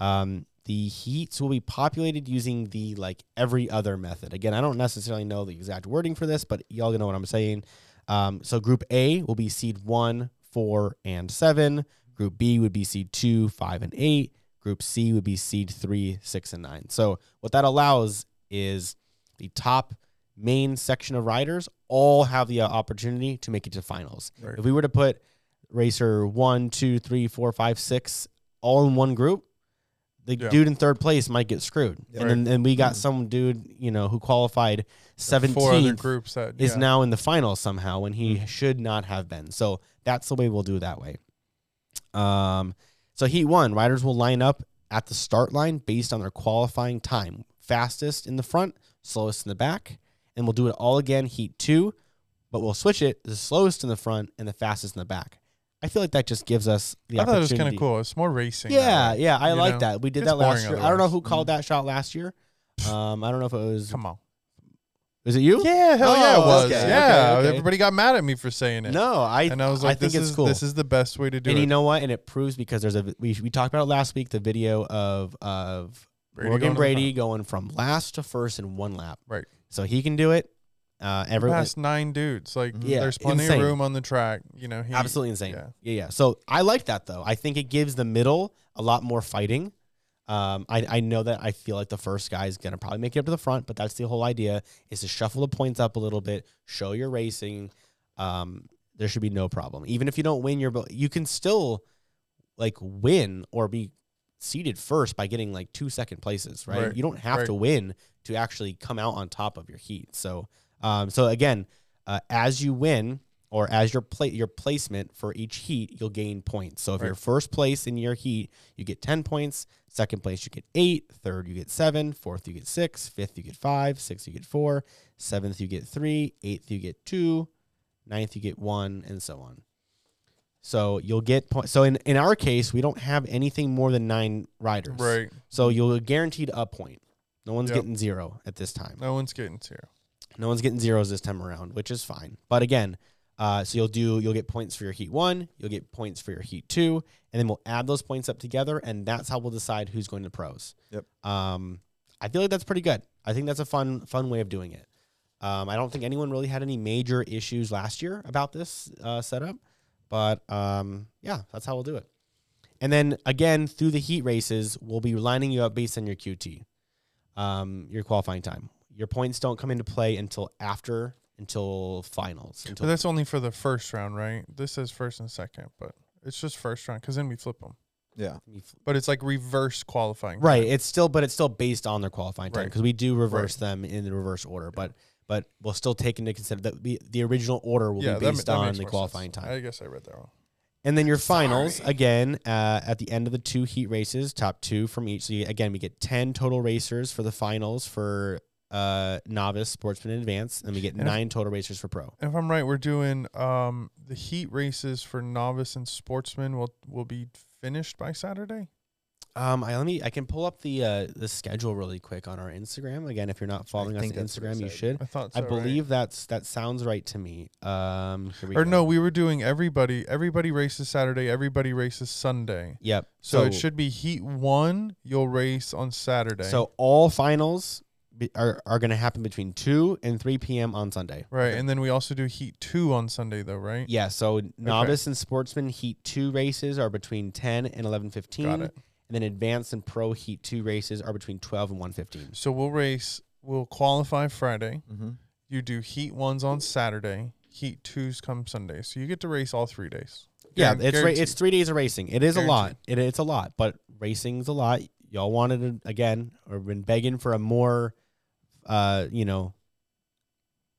Um, the heats will be populated using the like every other method. Again, I don't necessarily know the exact wording for this, but y'all know what I'm saying. Um, so Group A will be seed one, four, and seven. Group B would be seed two, five, and eight. Group C would be seed three, six, and nine. So what that allows is the top main section of riders all have the uh, opportunity to make it to finals. Right. If we were to put racer one, two, three, four, five, six all in one group, the Yeah. dude in third place might get screwed. Yeah. And then and we got some dude, you know, who qualified Four other 17th groups that is yeah. now in the final somehow when he should not have been. So that's the way we'll do it that way. Um, so heat one, riders will line up at the start line based on their qualifying time. Fastest in the front, slowest in the back, and we'll do it all again. Heat two, but we'll switch it the slowest in the front and the fastest in the back. I feel like that just gives us the I thought it was kind of cool. It's more racing. Yeah, yeah, I like know? that. We did It's that last year. I don't know who called that shot last year. Um, I don't know if it was. Come on. Was it you? Yeah, hell yeah, it Oh, was. okay, yeah, okay, okay. everybody got mad at me for saying it. No, I. and I was like, think this it's is cool. this is the best way to do and it. you know what? And it proves because there's a we we talked about it last week. The video of of Brady going Morgan to the Brady going from last to first in one lap. Right. So he can do it. Uh, He everyone passed nine dudes. Like, Yeah, there's plenty insane. of room on the track. You know, he, absolutely insane. yeah. Yeah. yeah, So I like that though. I think it gives the middle a lot more fighting. Um, I, I know that I feel like the first guy is gonna probably make it up to the front, but that's the whole idea is to shuffle the points up a little bit, show your racing. Um, there should be no problem. Even if you don't win your, you can still like win or be seated first by getting like two second places, right? Right, You don't have right. to win to actually come out on top of your heat. So, um, so again, uh, as you win or as your play your placement for each heat, you'll gain points. So if Right. you're first place in your heat, you get ten points. Second place, you get eight. Third, you get seven. Fourth, you get six. Fifth, you get five. Sixth, you get four. Seventh, you get three. Eighth, you get two. Ninth, you get one, and so on. So you'll get points. So in, in our case, we don't have anything more than nine riders. Right. So you'll guaranteed a point. No one's Yep. getting zero at this time. No one's getting zero. No one's getting zeros this time around, which is fine. But again, uh, so you'll do you'll get points for your heat one, you'll get points for your heat two, and then we'll add those points up together, and that's how we'll decide who's going to pros. Yep. Um, I feel like that's pretty good. I think that's a fun fun way of doing it. Um, I don't think anyone really had any major issues last year about this uh, setup, but um, yeah, that's how we'll do it. And then again, through the heat races, we'll be lining you up based on your QT, um, your qualifying time. Your points don't come into play until after until finals. But that's only for the first round, right? This is first and second, but it's just first round because then we flip them. Yeah. But it's like reverse qualifying. right. time. It's still, but it's still based on their qualifying time Right. because we do reverse them in the reverse order. But but we'll still take into consider that the, the original order will yeah, be based that on the qualifying sense. time. I guess I read that wrong. And then your finals Sorry. again uh, at the end of the two heat races, top two from each. So you, again, we get ten total racers for the finals for uh, novice, sportsman, and advanced, and we get And if- nine total racers for pro. If I'm right, we're doing um the heat races for novice and sportsman will will be finished by Saturday. Um, I let me. I can pull up the uh, the schedule really quick on our Instagram. Again, if you're not following us on that's what it Instagram, you should. I thought. I so, right? believe that's that sounds right to me. Um, here we Or go. no, we were doing everybody. Everybody races Saturday. Everybody races Sunday. Yep. So, it should be heat one. You'll race on Saturday. So all finals be, are are going to happen between two and three p.m. on Sunday. right, and then we also do heat two on Sunday, though, right? Yeah. So novice and sportsman heat two races are between ten and eleven fifteen. Got it. And then advanced and pro heat two races are between twelve and one fifteen. So we'll race. We'll qualify Friday. Mm-hmm. You do heat ones on Saturday. Heat twos come Sunday. So you get to race all three days. Yeah, Guaran- it's ra- it's three days of racing. It is a lot. It, it's a lot, but racing's a lot. Y'all wanted to, again, or been begging for a more, uh, you know,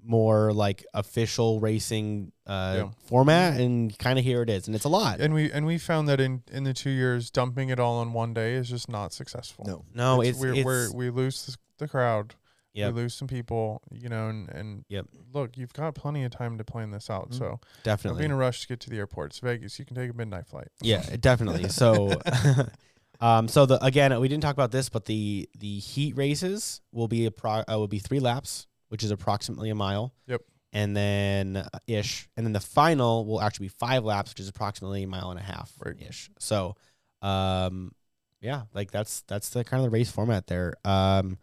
more like official racing uh Yeah. format, and kind of here it is, and it's a lot. And we and we found that in in the two years, dumping it all on one day is just not successful. No. no, it's, we're, it's we're, we lose the- the crowd. Yep. We lose some people, you know, and, and Yep. look, you've got plenty of time to plan this out. Mhm. So don't definitely be in a rush to get to the airport. It's Vegas. You can take a midnight flight. Yeah, (laughs) definitely. So, (laughs) um, so the again, we didn't talk about this, but the the heat races will be a pro, uh, will be three laps, which is approximately a mile. Yep. And then uh, ish, and then the final will actually be five laps, which is approximately a mile and a half Right. ish. So, um, yeah, like that's that's the kind of the race format there. Um,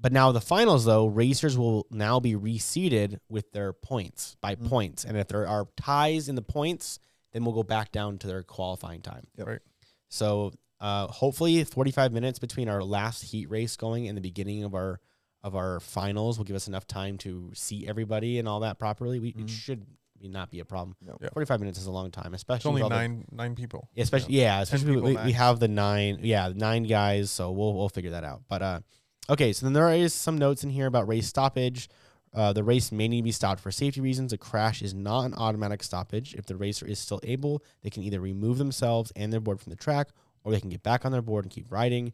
but now the finals though, racers will now be reseeded with their points by Mhm. points, and if there are ties in the points, then we'll go back down to their qualifying time. Yep. Right. So uh, hopefully, 45 minutes between our last heat race going and the beginning of our of our finals will give us enough time to see everybody and all that properly. We, Mhm. It should not be a problem. No. Yeah. 45 minutes is a long time, especially It's only with all the- nine nine people. yeah, especially yeah, especially we, we have the nine yeah nine guys, so we'll we'll figure that out. But uh, okay, so then there is some notes in here about race stoppage. Uh, the race may need to be stopped for safety reasons. A crash is not an automatic stoppage. If the racer is still able, they can either remove themselves and their board from the track, or they can get back on their board and keep riding.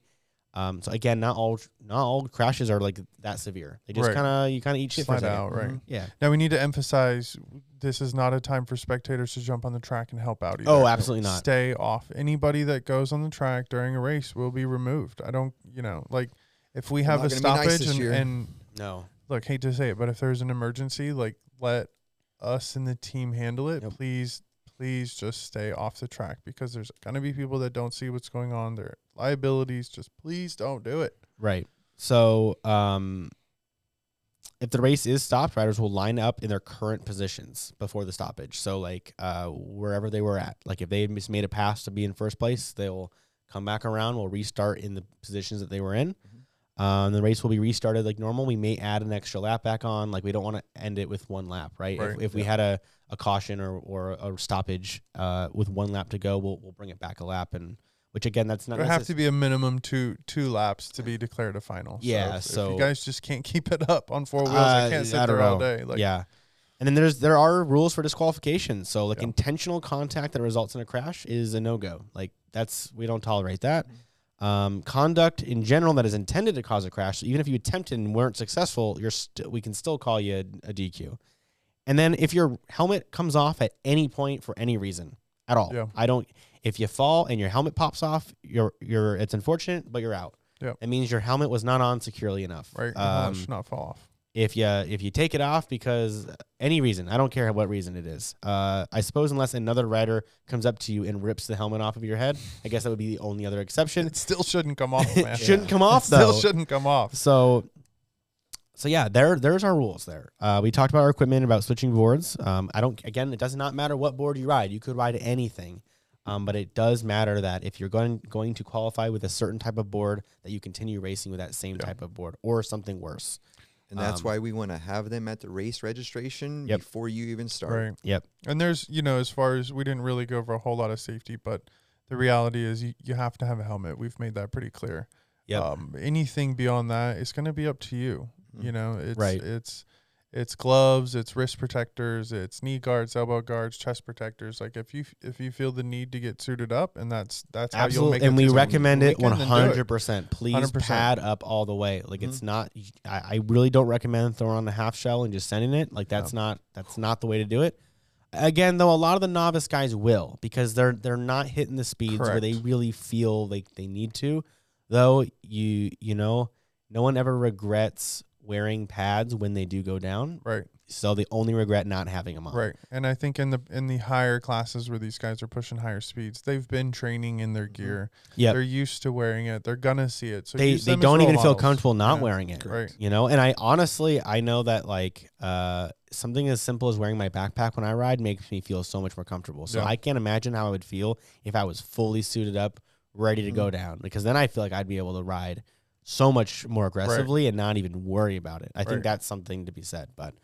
Um, so again, not all not all crashes are like that severe. They just Right. kind of you kind of eat shit Slide second. out, right? Mhm. Yeah. Now we need to emphasize this is not a time for spectators to jump on the track and help out either. Oh, absolutely not. Stay off. Anybody that goes on the track during a race will be removed. I don't, you know, like if we have a gonna nice stoppage and, and No. look, hate to say it, but if there's an emergency, like let us and the team handle it. Yep. Please, please just stay off the track because there's gonna be people that don't see what's going on. There are liabilities. Just please don't do it. Right. So, um, if the race is stopped, riders will line up in their current positions before the stoppage. So, like uh, wherever they were at, like if they just made a pass to be in first place, they'll come back around. We'll restart in the positions that they were in. Um, the race will be restarted like normal. We may add an extra lap back on. Like we don't want to end it with one lap, right? Right. If, if we had a, a caution or, or a stoppage uh, with one lap to go, we'll we'll bring it back a lap, and which again, that's not There have to be a minimum two two laps to be declared a final. Yeah, if so- you guys just can't keep it up on four wheels, I Uh, can't sit I there all day. Like, yeah. And then there's there are rules for disqualification. So like Yeah. intentional contact that results in a crash is a no go. Like that's we don't tolerate that. Um, conduct in general that is intended to cause a crash. So even if you attempted and weren't successful, you're st- we can still call you a, a DQ. And then if your helmet comes off at any point for any reason at all, Yeah. I don't. If you fall and your helmet pops off, you're you're it's unfortunate, but you're out. Yep. It means your helmet was not on securely enough. Right. Um, should not fall off. if you if you take it off because any reason, I don't care what reason it is. Uh, I suppose unless another rider comes up to you and rips the helmet off of your head, I guess that would be the only other exception. It still shouldn't come off, (laughs) it man. shouldn't Yeah. come off It still shouldn't come off. So, so yeah, there there's our rules there. Uh, we talked about our equipment, about switching boards. Um, I don't. Again, it does not matter what board you ride. You could ride anything, um, but it does matter that if you're going going to qualify with a certain type of board, that you continue racing with that same Yeah. type of board or something worse. And that's Um, why we want to have them at the race registration Yep. before you even start. Right. Yep. And there's, you know, as far as we didn't really go over a whole lot of safety, but the reality is you, you have to have a helmet. We've made that pretty clear. Yep. Um, anything beyond that is going to be up to you. Mhm. You know, it's Right. it's it's gloves, it's wrist protectors, it's knee guards, elbow guards, chest protectors. Like if you if you feel the need to get suited up, and that's that's how you'll Absolutely, make and it we recommend it one weekend, then do it. hundred percent. Please 100%. pad up all the way. Like Mhm. it's not. I, I really don't recommend throwing on a half shell and just sending it. Like that's not that's not the way to do it. Again, though, a lot of the novice guys will because they're they're not hitting the speeds where they really feel like they need to. Though you you know, no one ever regrets wearing pads when they do go down. Right, So they only regret not having them on. right. And I think in the in the higher classes where these guys are pushing higher speeds, they've been training in their gear. Yeah. They're used to wearing it. They're gonna see it. So they they don't role even feel comfortable not Yeah. wearing it. Right. You know, and I honestly I know that like uh something as simple as wearing my backpack when I ride makes me feel so much more comfortable. So Yeah. I can't imagine how I would feel if I was fully suited up, ready to go Mm-hmm. down. Because then I feel like I'd be able to ride so much more aggressively and not even worry about it. I think that's something to be said. But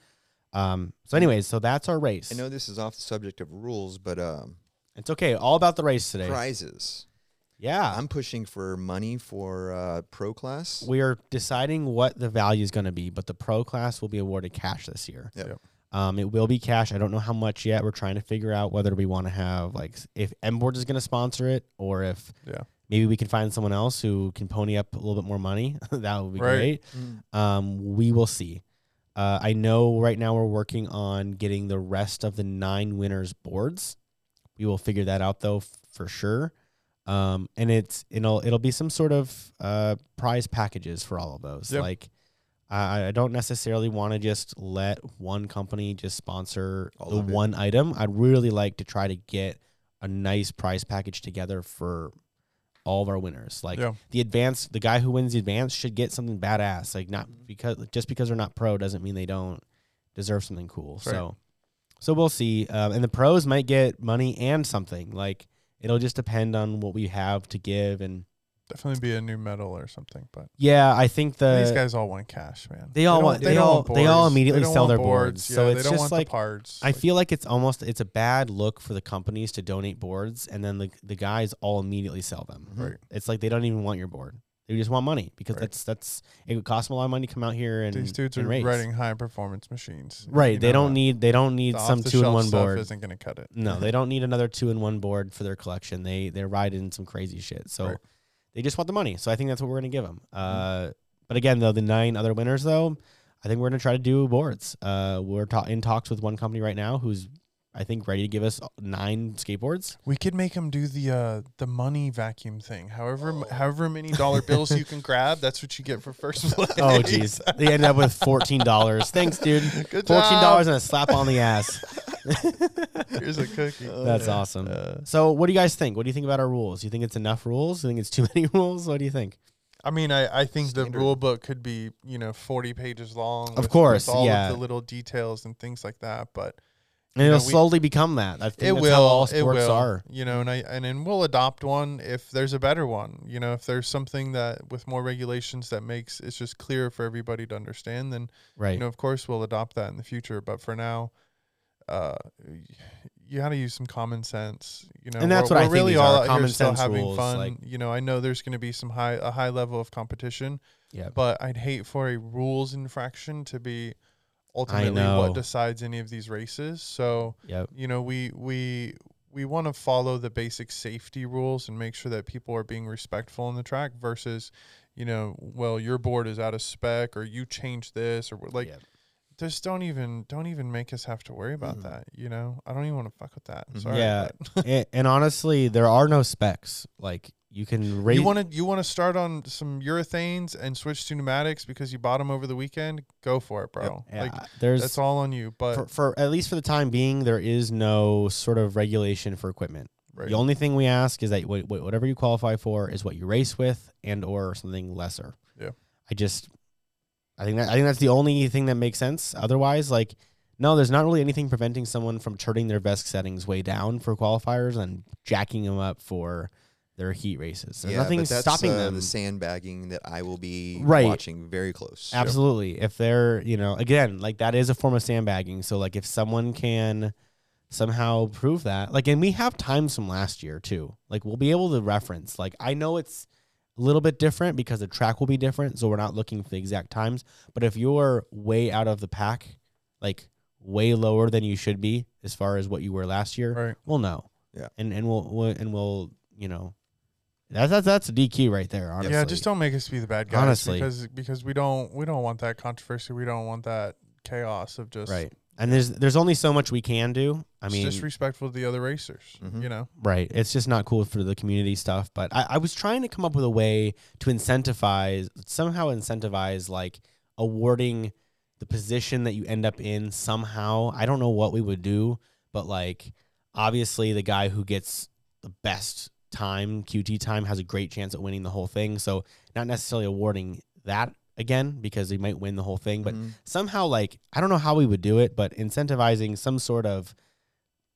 um so anyways, so that's our race. I know this is off the subject of rules, but um, It's okay. All about the race today. prizes. Yeah. I'm pushing for money for uh, pro class. we are deciding what the value is going to be, but the pro class will be awarded cash this year. Yep. Yep. Um, it will be cash. I don't know how much yet. We're trying to figure out whether we want to have like if Mboards is going to sponsor it or if Yeah. Maybe we can find someone else who can pony up a little bit more money. (laughs) that would be Right. great. Um, we will see. Uh, I know right now we're working on getting the rest of the nine winners boards. We will figure that out though f- for sure. Um, and it's it'll it'll be some sort of uh, prize packages for all of those. Yep. Like I, I don't necessarily want to just let one company just sponsor All the of it. one item. I'd really like to try to get a nice prize package together for all of our winners. Like Yeah. the advance, the guy who wins the advance should get something badass. Like not because just because they're not pro doesn't mean they don't deserve something cool. Right. So, so we'll see. Um, and the pros might get money and something. Like it'll just depend on what we have to give. And Definitely be a new medal or something. But yeah, I think the these guys all want cash, man. they all don't- want- they don't all- want they all immediately don't sell their boards. So Yeah, it's they don't just want like- the parts. I Like, feel like it's almost it's a bad look for the companies to donate boards and then the the guys all immediately sell them. Mhm. Right. It's like they don't even want your board. They just want money because Right. that's that's it would cost them a lot of money to come out here and these dudes and are race. riding high performance machines. Right. You They don't that. need they don't need The some two in one stuff board. Isn't going to cut it. No, they (laughs) don't need another two in one board for their collection. They they're riding some crazy shit. So Right. They just want the money. So I think that's what we're gonna give them. Mm-hmm. Uh, but again, though the nine other winners though, I think we're gonna try to do boards. Uh, we're ta- in talks with one company right now who's I think ready to give us nine skateboards. We could make them do the uh, the money vacuum thing. However, m Oh. however many dollar bills you can grab, that's what you get for first place. (laughs) Oh jeez, they end up with fourteen dollars. Thanks, dude. (laughs) Good Fourteen job. dollars and a slap on the ass. (laughs) Here's a cookie. That's Yeah. awesome. Uh, So, what do you guys think? What do you think about our rules? You think it's enough rules? You think it's too many rules? What do you think? I mean, I, I think the rule book could be, you know, 40 pages long. Of with- course, with all yeah. of the little details and things like that. But And You know, it'll we- slowly become that. I think it that's will. how all it sports will. are. You know, and I and then we'll adopt one if there's a better one. You know, if there's something that with more regulations that makes it's just clear for everybody to understand, then Right. you know, of course, we'll adopt that in the future. But for now, uh, you got to use some common sense. You know, And that's we're, what I we're think really these all out common here still sense having rules, fun. like- you know, I know there's going to be some high a high level of competition, yeah. but I'd hate for a rules infraction to be ultimately what decides any of these races. So Yep. you know, we we we want to follow the basic safety rules and make sure that people are being respectful on the track versus, you know, well, your board is out of spec or you changed this or like Yep. just don't even don't even make us have to worry about Mhm. that, you know? I don't even want to fuck with that. Mhm. Sorry. Yeah. and, (laughs) and honestly, there are no specs. Like you can rate. You want to you want to start on some urethanes and switch to pneumatics because you bought them over the weekend. Go for it, bro. yeah, Like there's that's all on you. But for, for at least for the time being, there is no sort of regulation for equipment. right. The only thing we ask is that wh- wh- whatever you qualify for is what you race with, and or something lesser. Yeah. I just, I think that I think that's the only thing that makes sense. Otherwise, like, no, there's not really anything preventing someone from turning their VESC settings way down for qualifiers and jacking them up for their heat races. There's yeah, nothing that's, stopping uh, them. The sandbagging that I will be Right. watching very close. Absolutely. If they're, you know, again, like that is a form of sandbagging. So like if someone can somehow prove that, like and we have times from last year too. Like we'll be able to reference. Like I know it's a little bit different because the track will be different, so we're not looking for the exact times, but if you're way out of the pack, like way lower than you should be as far as what you were last year, right. we'll know. Yeah. And and we'll, we'll and we'll, you know, that's that's that's a DQ right there, honestly. Yeah, just don't make us be the bad guys Honestly. because because we don't we don't want that controversy. We don't want that chaos of just right. And there's there's only so much we can do. I it's mean, disrespectful to the other racers. Mhm. You know, right? It's just not cool for the community stuff. But I, I was trying to come up with a way to incentivize somehow incentivize like awarding the position that you end up in somehow. I don't know what we would do, but like obviously the guy who gets the best time QT time has a great chance at winning the whole thing. So not necessarily awarding that again because he might win the whole thing, but Mhm. somehow like I don't know how we would do it, but incentivizing some sort of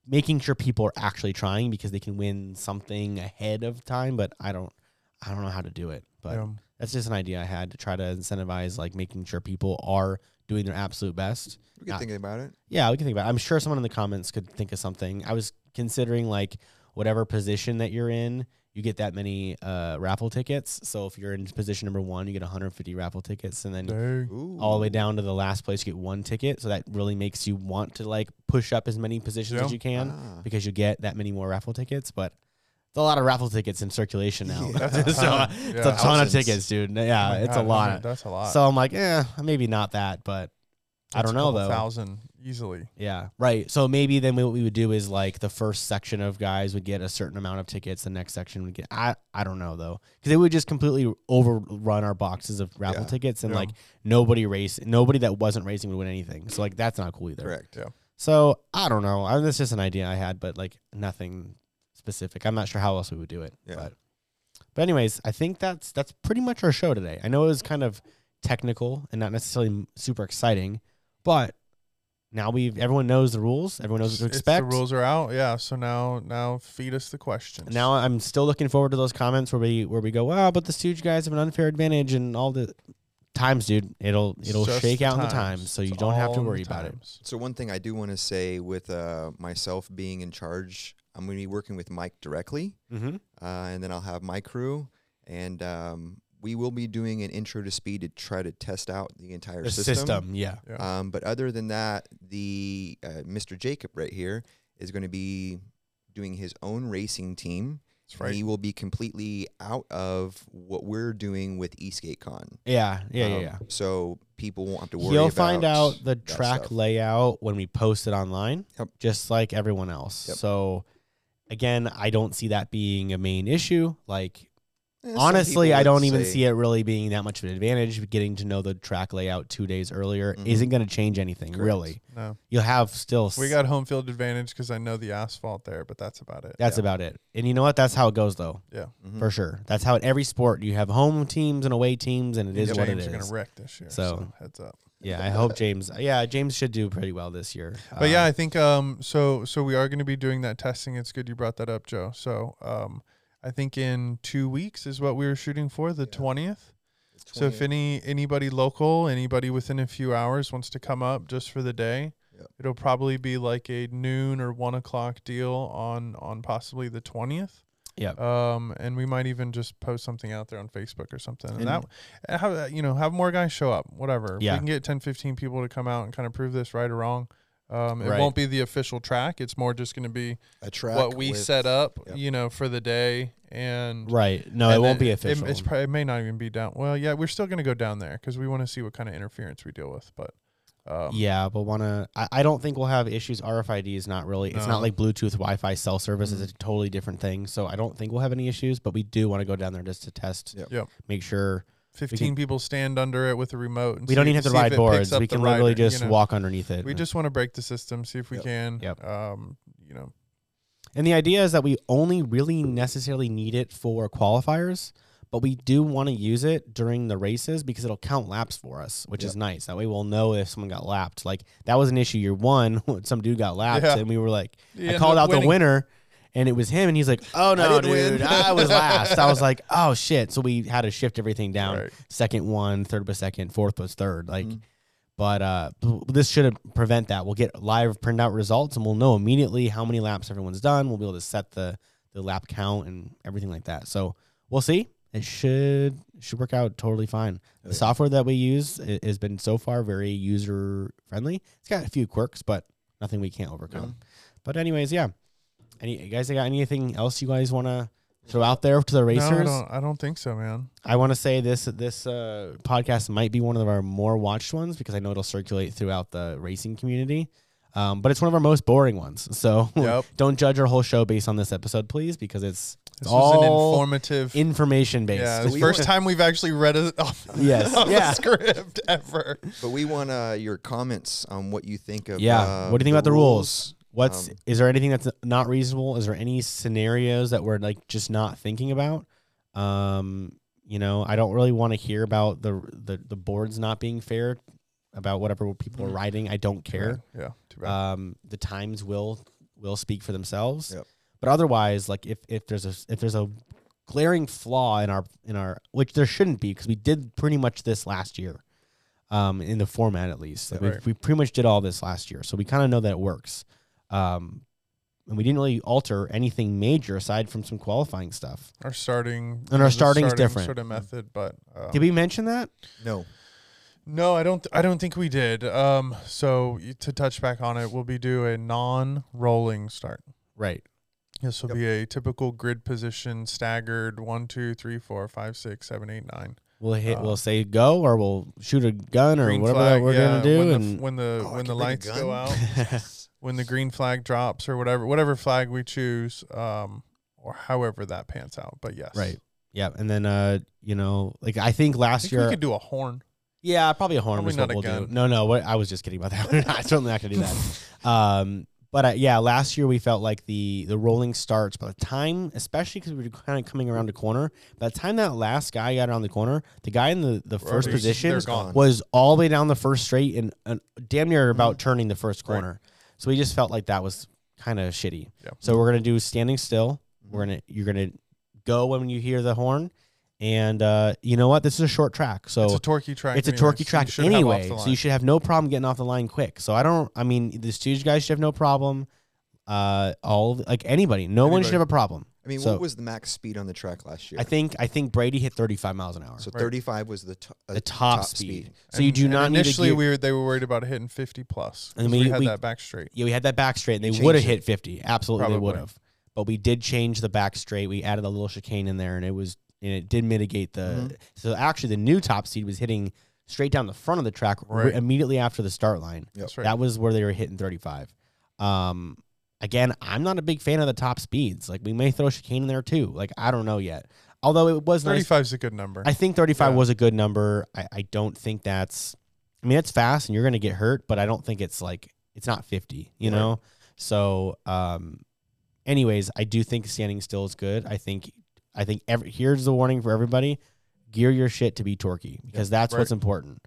making sure people are actually trying because they can win something ahead of time, but I don't I don't know how to do it. But Yeah. that's just an idea I had to try to incentivize like making sure people are doing their absolute best. we can think about it. Yeah, we can think about it. I'm sure someone in the comments could think of something. I was considering like whatever position that you're in, you get that many uh, raffle tickets. So if you're in position number one, you get 150 raffle tickets, and then Dang. All the way down to the last place, you get one ticket. So that really makes you want to like push up as many positions Yeah. as you can Ah. because you get that many more raffle tickets. But it's a lot of raffle tickets in circulation now. Yeah. (laughs) So ton. it's (laughs) Yeah. a ton of tickets, dude. Oh Yeah, my it's God, a lot. That's a lot. So I'm like, yeah, maybe not that, but I don't know couple though. Thousand easily. Yeah, right. So maybe then what we would do is like the first section of guys would get a certain amount of tickets. The next section would get. I I don't know though, because it would just completely overrun our boxes of raffle Yeah. tickets, and Yeah. like nobody race, nobody that wasn't racing would win anything. So like that's not cool either. Correct. Yeah. So I don't know. I, mean, that's just an idea I had, but like nothing specific. I'm not sure how else we would do it. Yeah. But but anyways, I think that's that's pretty much our show today. I know it was kind of technical and not necessarily super exciting, but now we've everyone knows the rules. Everyone knows what to It's- expect. The rules are out. Yeah. So now now feed us the questions. Now I'm still looking forward to those comments where we where we go, wow, but the Stooge guys have an unfair advantage and all the times, dude. It'll it'll just shake the out in the times. times, so you It's don't have to worry about it. So one thing I do want to say with uh, myself being in charge, I'm going to be working with Mike directly, Mm-hmm. uh, and then I'll have my crew, and um, we will be doing an intro to speed to try to test out the entire The system. system, yeah. Yeah. Um, but other than that, the uh, Mr. Jacob right here is going to be doing his own racing team. Right. He will be completely out of what we're doing with Esk8Con. Yeah, yeah, yeah, Um, yeah. So people won't have to worry. He'll about find out the track stuff. layout when we post it online, Yep. just like everyone else. Yep. So, again, I don't see that being a main issue. Like, Honestly, I don't even say- see it really being that much of an advantage. Getting to know the track layout two days earlier Mhm. isn't going to change anything, Correct. really. no. You'll have still. s- We got home field advantage because I know the asphalt there, but that's about it. That's yeah. about it. And you know what? That's how it goes, though, Yeah. Mhm. for sure. That's how at every sport you have home teams and away teams, and it is James what it are gonna wreck this year. So- So, heads up. Yeah, I hope James. Yeah, James should do pretty well this year. But yeah, Uh, I think um so so we are going to be doing that testing. It's good you brought that up, Joe. So um I think in 2 weeks is what we were shooting for, the 20th. It's So if any anybody local, anybody within a few hours wants to come up just for the day, Yep. it'll probably be like a noon or one o'clock deal on on possibly the 20th. yeah, Um, and we might even just post something out there on Facebook or something. And, And- that, have, you know, have more guys show up, whatever. If Yeah. we can get 10, 15 people to come out and kind of prove this right or wrong. Um, it Right. won't be the official track. It's more just going to be a track what we with- set up, yep. you know, for the day. And right. No, it won't then be it- official. it's probably, it may not even be down. Well, yeah, we're still going to go down there because we want to see what kind of interference we deal with. But Um, yeah, but wanna. I, I don't think we'll have issues. RFID is not really. It's No. not like Bluetooth, Wi-Fi, cell service. Mhm. It's a totally different thing. So I don't think we'll have any issues. But we do want to go down there just to test. Yep. Yep. Make sure 15 people stand under it with a remote. And we don't even have to see ride boards. We can literally rider, you just know. walk underneath it. We just want to break the system, see if we Yep. can. Yep. Um, you know, And the idea is that we only really necessarily need it for qualifiers, but we do want to use it during the races because it'll count laps for us, which is nice. That way we'll know if someone got lapped. Like that was an issue year one (laughs) when some dude got lapped Yeah. and we were like, You I called out the winner and it was him and he's like, Oh no, didn't dude, win." I was last. I was like, Oh shit. So we had to shift everything down. Right. Second one, third was second, fourth was third. Like Mhm. but uh, this should prevent that. We'll get live printout results, and we'll know immediately how many laps everyone's done. We'll be able to set the the lap count and everything like that. So we'll see. It should should work out totally fine. Oh, The software that we use i- has been so far very user friendly. It's got a few quirks, but nothing we can't overcome. But anyways, yeah. Any you guys got anything else you guys want to throw out there to the No, I racers? don't, I don't think so, man. I want to say this this uh, podcast might be one of our more watched ones because I know it'll circulate throughout the racing community. Um, but it's one of our most boring ones. So (laughs) Yep. don't judge our whole show based on this episode, please, because it's This was an all informative. information based. yeah, the first (laughs) time we've actually read a, (laughs) off, Yes, off a yeah. script ever. But we want uh, your comments on what you think of. Yeah. uh, what do you think about the rules? What's Um, is there anything that's not reasonable? Is there any scenarios that we're like just not thinking about? Um, you know, I don't really want to hear about the the the boards not being fair about whatever people are writing. I don't care. Yeah, um, the times will will speak for themselves. Yep. But otherwise, like if if there's a if there's a glaring flaw in our in our which there shouldn't be because we did pretty much this last year, um, in the format at least. Like Right. we we pretty much did all this last year, so we kind of know that it works. Um, and we didn't really alter anything major aside from some qualifying stuff. our starting and our the starting's starting different. sort of method, but uh, Did we mention that? No. no, I don't. I don't think we did. Um, so to touch back on it, we'll be do a non-rolling start. Right. This will Yep. be a typical grid position, staggered one, two, three, four, five, six, seven, eight, nine. We'll hit. Uh, we'll say go, or we'll shoot a gun, or whatever flag, we're yeah, gonna do. when the, and f- when the Oh, when the can bring a lights go out, (laughs) (laughs) when the green flag drops, or whatever whatever flag we choose, um, or however that pans out. But yes, Right. Yeah, and then uh, you know, like I think I last think year, we could do a horn. yeah, probably a horn Probably not a we'll gun. do. No, no, what, I was just kidding about that. We're not, (laughs) certainly not gonna do that. (laughs) um, but uh, yeah, last year we felt like the the rolling starts. By the time, especially because we were kind of coming around the corner, by the time that last guy got around the corner, the guy in the the first position was all the way down the first straight and, and damn near about Mm-hmm. turning the first corner. So we just felt like that was kind of shitty. Yeah. So we're gonna do standing still. We're gonna you're gonna go when you hear the horn, and uh, you know what? This is a short track, so it's a torquey track. it's a torquey so track have anyway. So you should have no problem getting off the line quick. So I don't. I mean, the two guys should have no problem. Uh, all like anybody, no one should have a problem. I mean, So- what was the max speed on the track last year? I think I think Brady hit 35 miles an hour. so. Right. 35 was the, to- uh, the top, speed. So And- you do and not need to initially gear- we were they were worried about hitting 50 plus. And 'cause we- we, had we- that back straight. Yeah, we had that back straight, and they would have hit 50. Absolutely, they would have. But we did change the back straight. We added a little chicane in there, and it was and it did mitigate the. Mhm. So actually, the new top speed was hitting straight down the front of the track r- Right. immediately after the start line. Yep. That's right. That was where they were hitting 35. Um, again, I'm not a big fan of the top speeds. Like we may throw chicane in there too. Like I don't know yet. Although it was nice 35 is a good number. I think 35 Yeah. was a good number. I, I don't think that's. I mean, it's fast and you're going to get hurt, but I don't think it's like it's not 50. You Right. know. So, um, anyways, I do think standing still is good. I think I think every here's the warning for everybody: gear your shit to be torquey because that's what's important.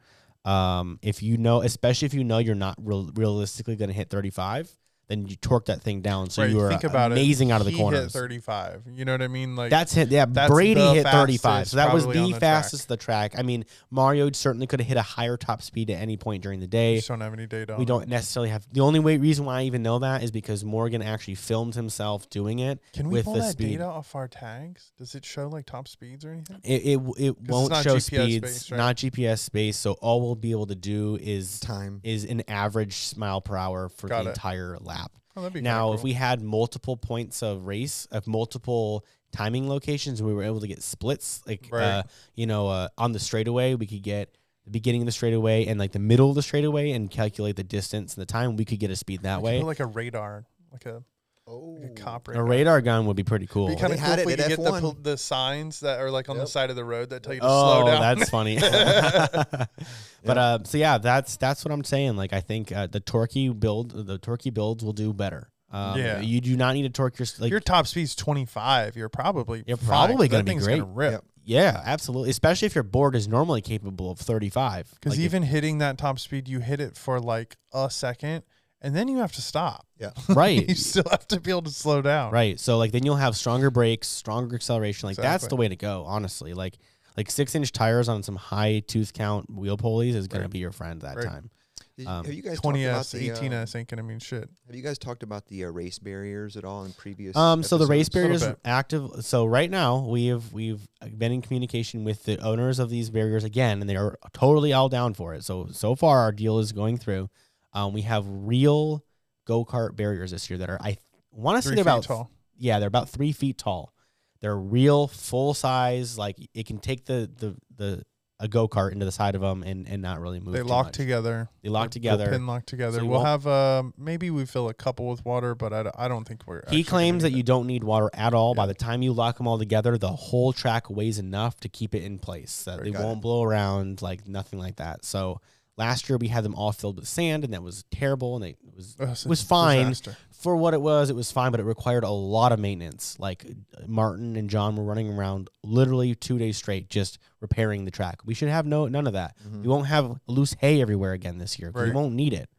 Um, if you know, especially if you know you're not real, realistically going to hit 35, then you torque that thing down so right, you are think about amazing it. out of the he corners. Hit 35. You know what I mean? Like That's hit. Yeah, that's Brady hit 35. So that was the the fastest of the track. I mean, Mario certainly could have hit a higher top speed at any point during the we day. just don't have any data. We don't necessarily have. The only way reason why I even know that is because Morgan actually filmed himself doing it. Can we with pull the that speed. data off our tags? Does it show like top speeds or anything? It it, it won't show GPS speeds, based, right? not GPS space. So all we'll be able to do is time. is an average mile per hour for Got the it. entire lap. Oh, that'd be Now, cool. if we had multiple points of race, of multiple timing locations, we were able to get splits, like Right. uh, you know, uh, on the straightaway, we could get the beginning of the straightaway and like the middle of the straightaway and calculate the distance and the time, we could get a speed that way. like a radar, like a, Oh, like a cop A radar. radar gun would be pretty cool. Be kind They of had cool if it we could get the, F1. the signs that are like on the side of the road that tell you to oh, slow down. that's funny. (laughs) (laughs) but uh, so yeah, that's that's what I'm saying. Like I think uh, the Torquey build, the Torquey builds will do better. Um, Yeah. you do not need to torque your if like your top speed's 25, you're probably You're fine, probably 'cause gonna that be great. Gonna rip. Yep. yeah, absolutely. Especially if your board is normally capable of 35. Because Like, if- even hitting that top speed, you hit it for like a second, and then you have to stop. Yeah. (laughs) right, you still have to be able to slow down. Right. So like then you'll have stronger brakes, stronger acceleration. Like that's the way to go, honestly. Like like six inch tires on some high tooth count wheel pulleys is gonna Right. be your friend that Right. time. Did- Um, have you guys talked about 20s, the, 18s ain't gonna mean shit. uh, have you guys talked about the uh, race barriers at all in previous? Um so the race barriers active so right now we have we've been in communication with the owners of these barriers again and they are totally all down for it. So so far our deal is going through. Um we have real go-kart barriers this year that are I want to say they're about tall. yeah, they're about three feet tall. They're real full size. Like it can take the the the a go kart into the side of them and and not really move. They lock much. together. They lock They're together. Pin lock together. So we'll have uh, maybe we fill a couple with water, but I, I don't think we're. He claims that you don't need water at all. By the time you lock them all together, the whole track weighs enough to keep it in place. That Right, they won't it. blow around, like nothing like that. So last year we had them all filled with sand, and that was terrible. And they, it was it's was fine. disaster. for what it was, it was fine, but it required a lot of maintenance. Like Martin and John were running around literally two days straight just repairing the track. We should have no none of that. Mhm. We won't have loose hay everywhere again this year. 'cause We won't need it.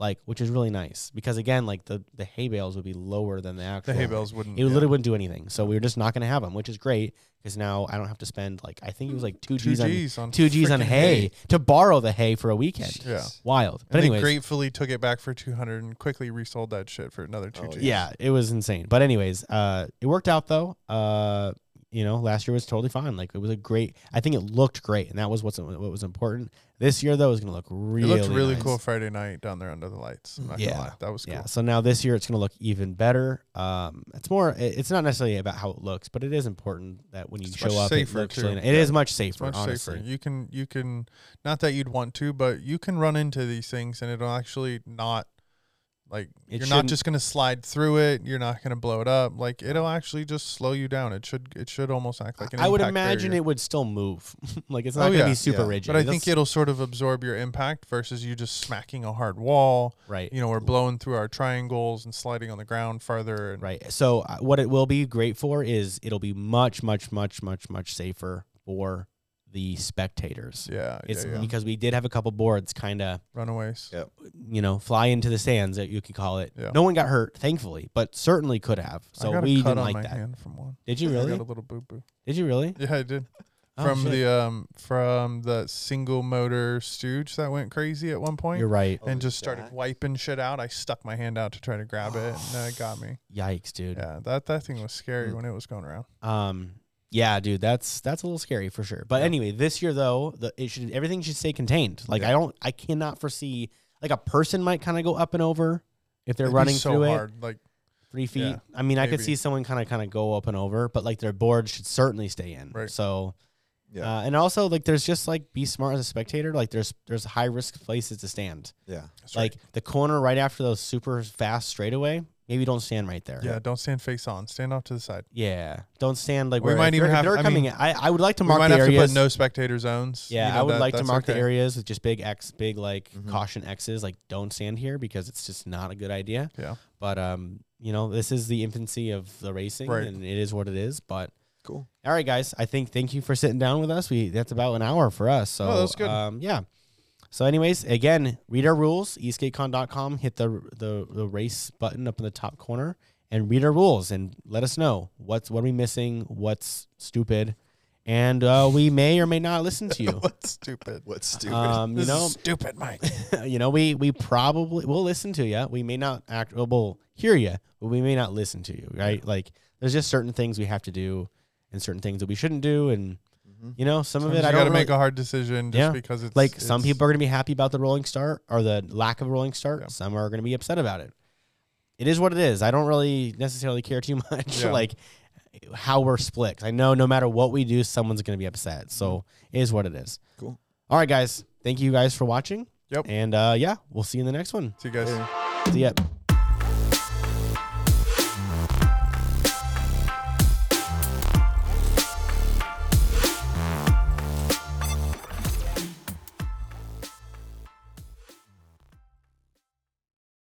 Like, which is really nice because again, like the the hay bales would be lower than the actual. The hay bales wouldn't. It yeah. literally wouldn't do anything. So we were just not going to have them, which is great because now I don't have to spend like I think it was like two two G's on G's on two G's on frickin' hay, to borrow the hay for a weekend. Yeah. Wild. But And anyways, they gratefully took it back for 200 and quickly resold that shit for another two Oh, G's. Yeah, it was insane. But anyways, uh, it worked out though. Uh, you know, last year was totally fine. Like it was a great. I think it looked great, and that was what's what was important. This year though is going to look really. It looked really nice. cool Friday night down there under the lights. I'm not gonna Yeah. That was cool. Yeah. So now this year it's going to look even better. Um, it's more. it- It's not necessarily about how it looks, but it is important that when you It's show up, safer, it looks really. It is Yeah. much It's safer. much honestly. safer. You can you can not that you'd want to, but you can run into these things and it'll actually not like It you're not just gonna slide through it. You're not gonna blow it up. Like it'll actually just slow you down. It should it should almost act like an I would imagine barrier. it would still move. (laughs) like it's Oh, not going to yeah, be super yeah. rigid. But I think it'll sort of absorb your impact versus you just smacking a hard wall. right. You know, we're blowing through our triangles and sliding on the ground farther. And Right. So uh, what it will be great for is it'll be much, much, much, much, much safer for the spectators. Yeah, It's yeah, yeah. because we did have a couple boards kind of, Runaways. Yeah. you know, fly into the sands that you could call it. Yeah. No one got hurt, thankfully, but certainly could have. I So got we a cut didn't on like my that. hand from one. Did you I really? got a little boo boo. Did you really? Yeah, I did. Oh, from shit. the um from the single motor stooge that went crazy at one point You're right. Oh, and just started that? wiping shit out. I stuck my hand out to try to grab it and it got me. (sighs) Yikes, dude. Yeah, that that thing was scary Mm. when it was going around. Um, yeah, dude, that's that's a little scary for sure. But Yeah. anyway, this year though, the it should everything should stay contained. Like Yeah. I don't, I cannot foresee like a person might kind of go up and over if they're It'd running so through it. Like three feet. Yeah, I mean, I could see someone kind of kind of go up and over, but like their board should certainly stay in. Right. So, Yeah. uh, and also like there's just like be smart as a spectator. Like there's there's high risk places to stand. yeah. that's like the corner right after those super fast straightaway. Maybe don't stand right there. yeah, don't stand face on. Stand off to the side. Yeah. Don't stand like We where might even they're- have- they're I coming. mean, I I would like to mark. we mark might the have areas. to put no spectator zones. Yeah, You know, I would that- like to that's mark the areas with just big X, big like Mhm. caution X's. Like don't stand here because it's just not a good idea. Yeah. But um, you know, this is the infancy of the racing, Right. and it is what it is. But Cool. all right, guys, I think thank you for sitting down with us. We that's about an hour for us. So Oh, that's good. Um, yeah. So, anyways, again, read our rules. esk8con.com. Hit the the the race button up in the top corner and read our rules and let us know what's what are we missing, what's stupid, and uh, we may or may not listen to you. (laughs) What's stupid? What's stupid? Um, you This is know, stupid, Mike. (laughs) you know, we we probably will listen to you. We may not act, Well, we'll hear you, but we may not listen to you. Right? Like, there's just certain things we have to do, and certain things that we shouldn't do, and. You know, some Sometimes of it you I got don't to really, make a hard decision just Yeah. because it's like. Some it's- people are gonna be happy about the rolling start or the lack of a rolling start. Yeah. Some are gonna be upset about it. It is what it is. I don't really necessarily care too (laughs) much. Yeah. like how we're split. 'Cause I know no matter what we do, someone's gonna be upset. So it is what it is. Cool. All right, guys. thank you guys for watching. Yep. And uh, yeah, we'll see you in the next one. See you guys. See ya.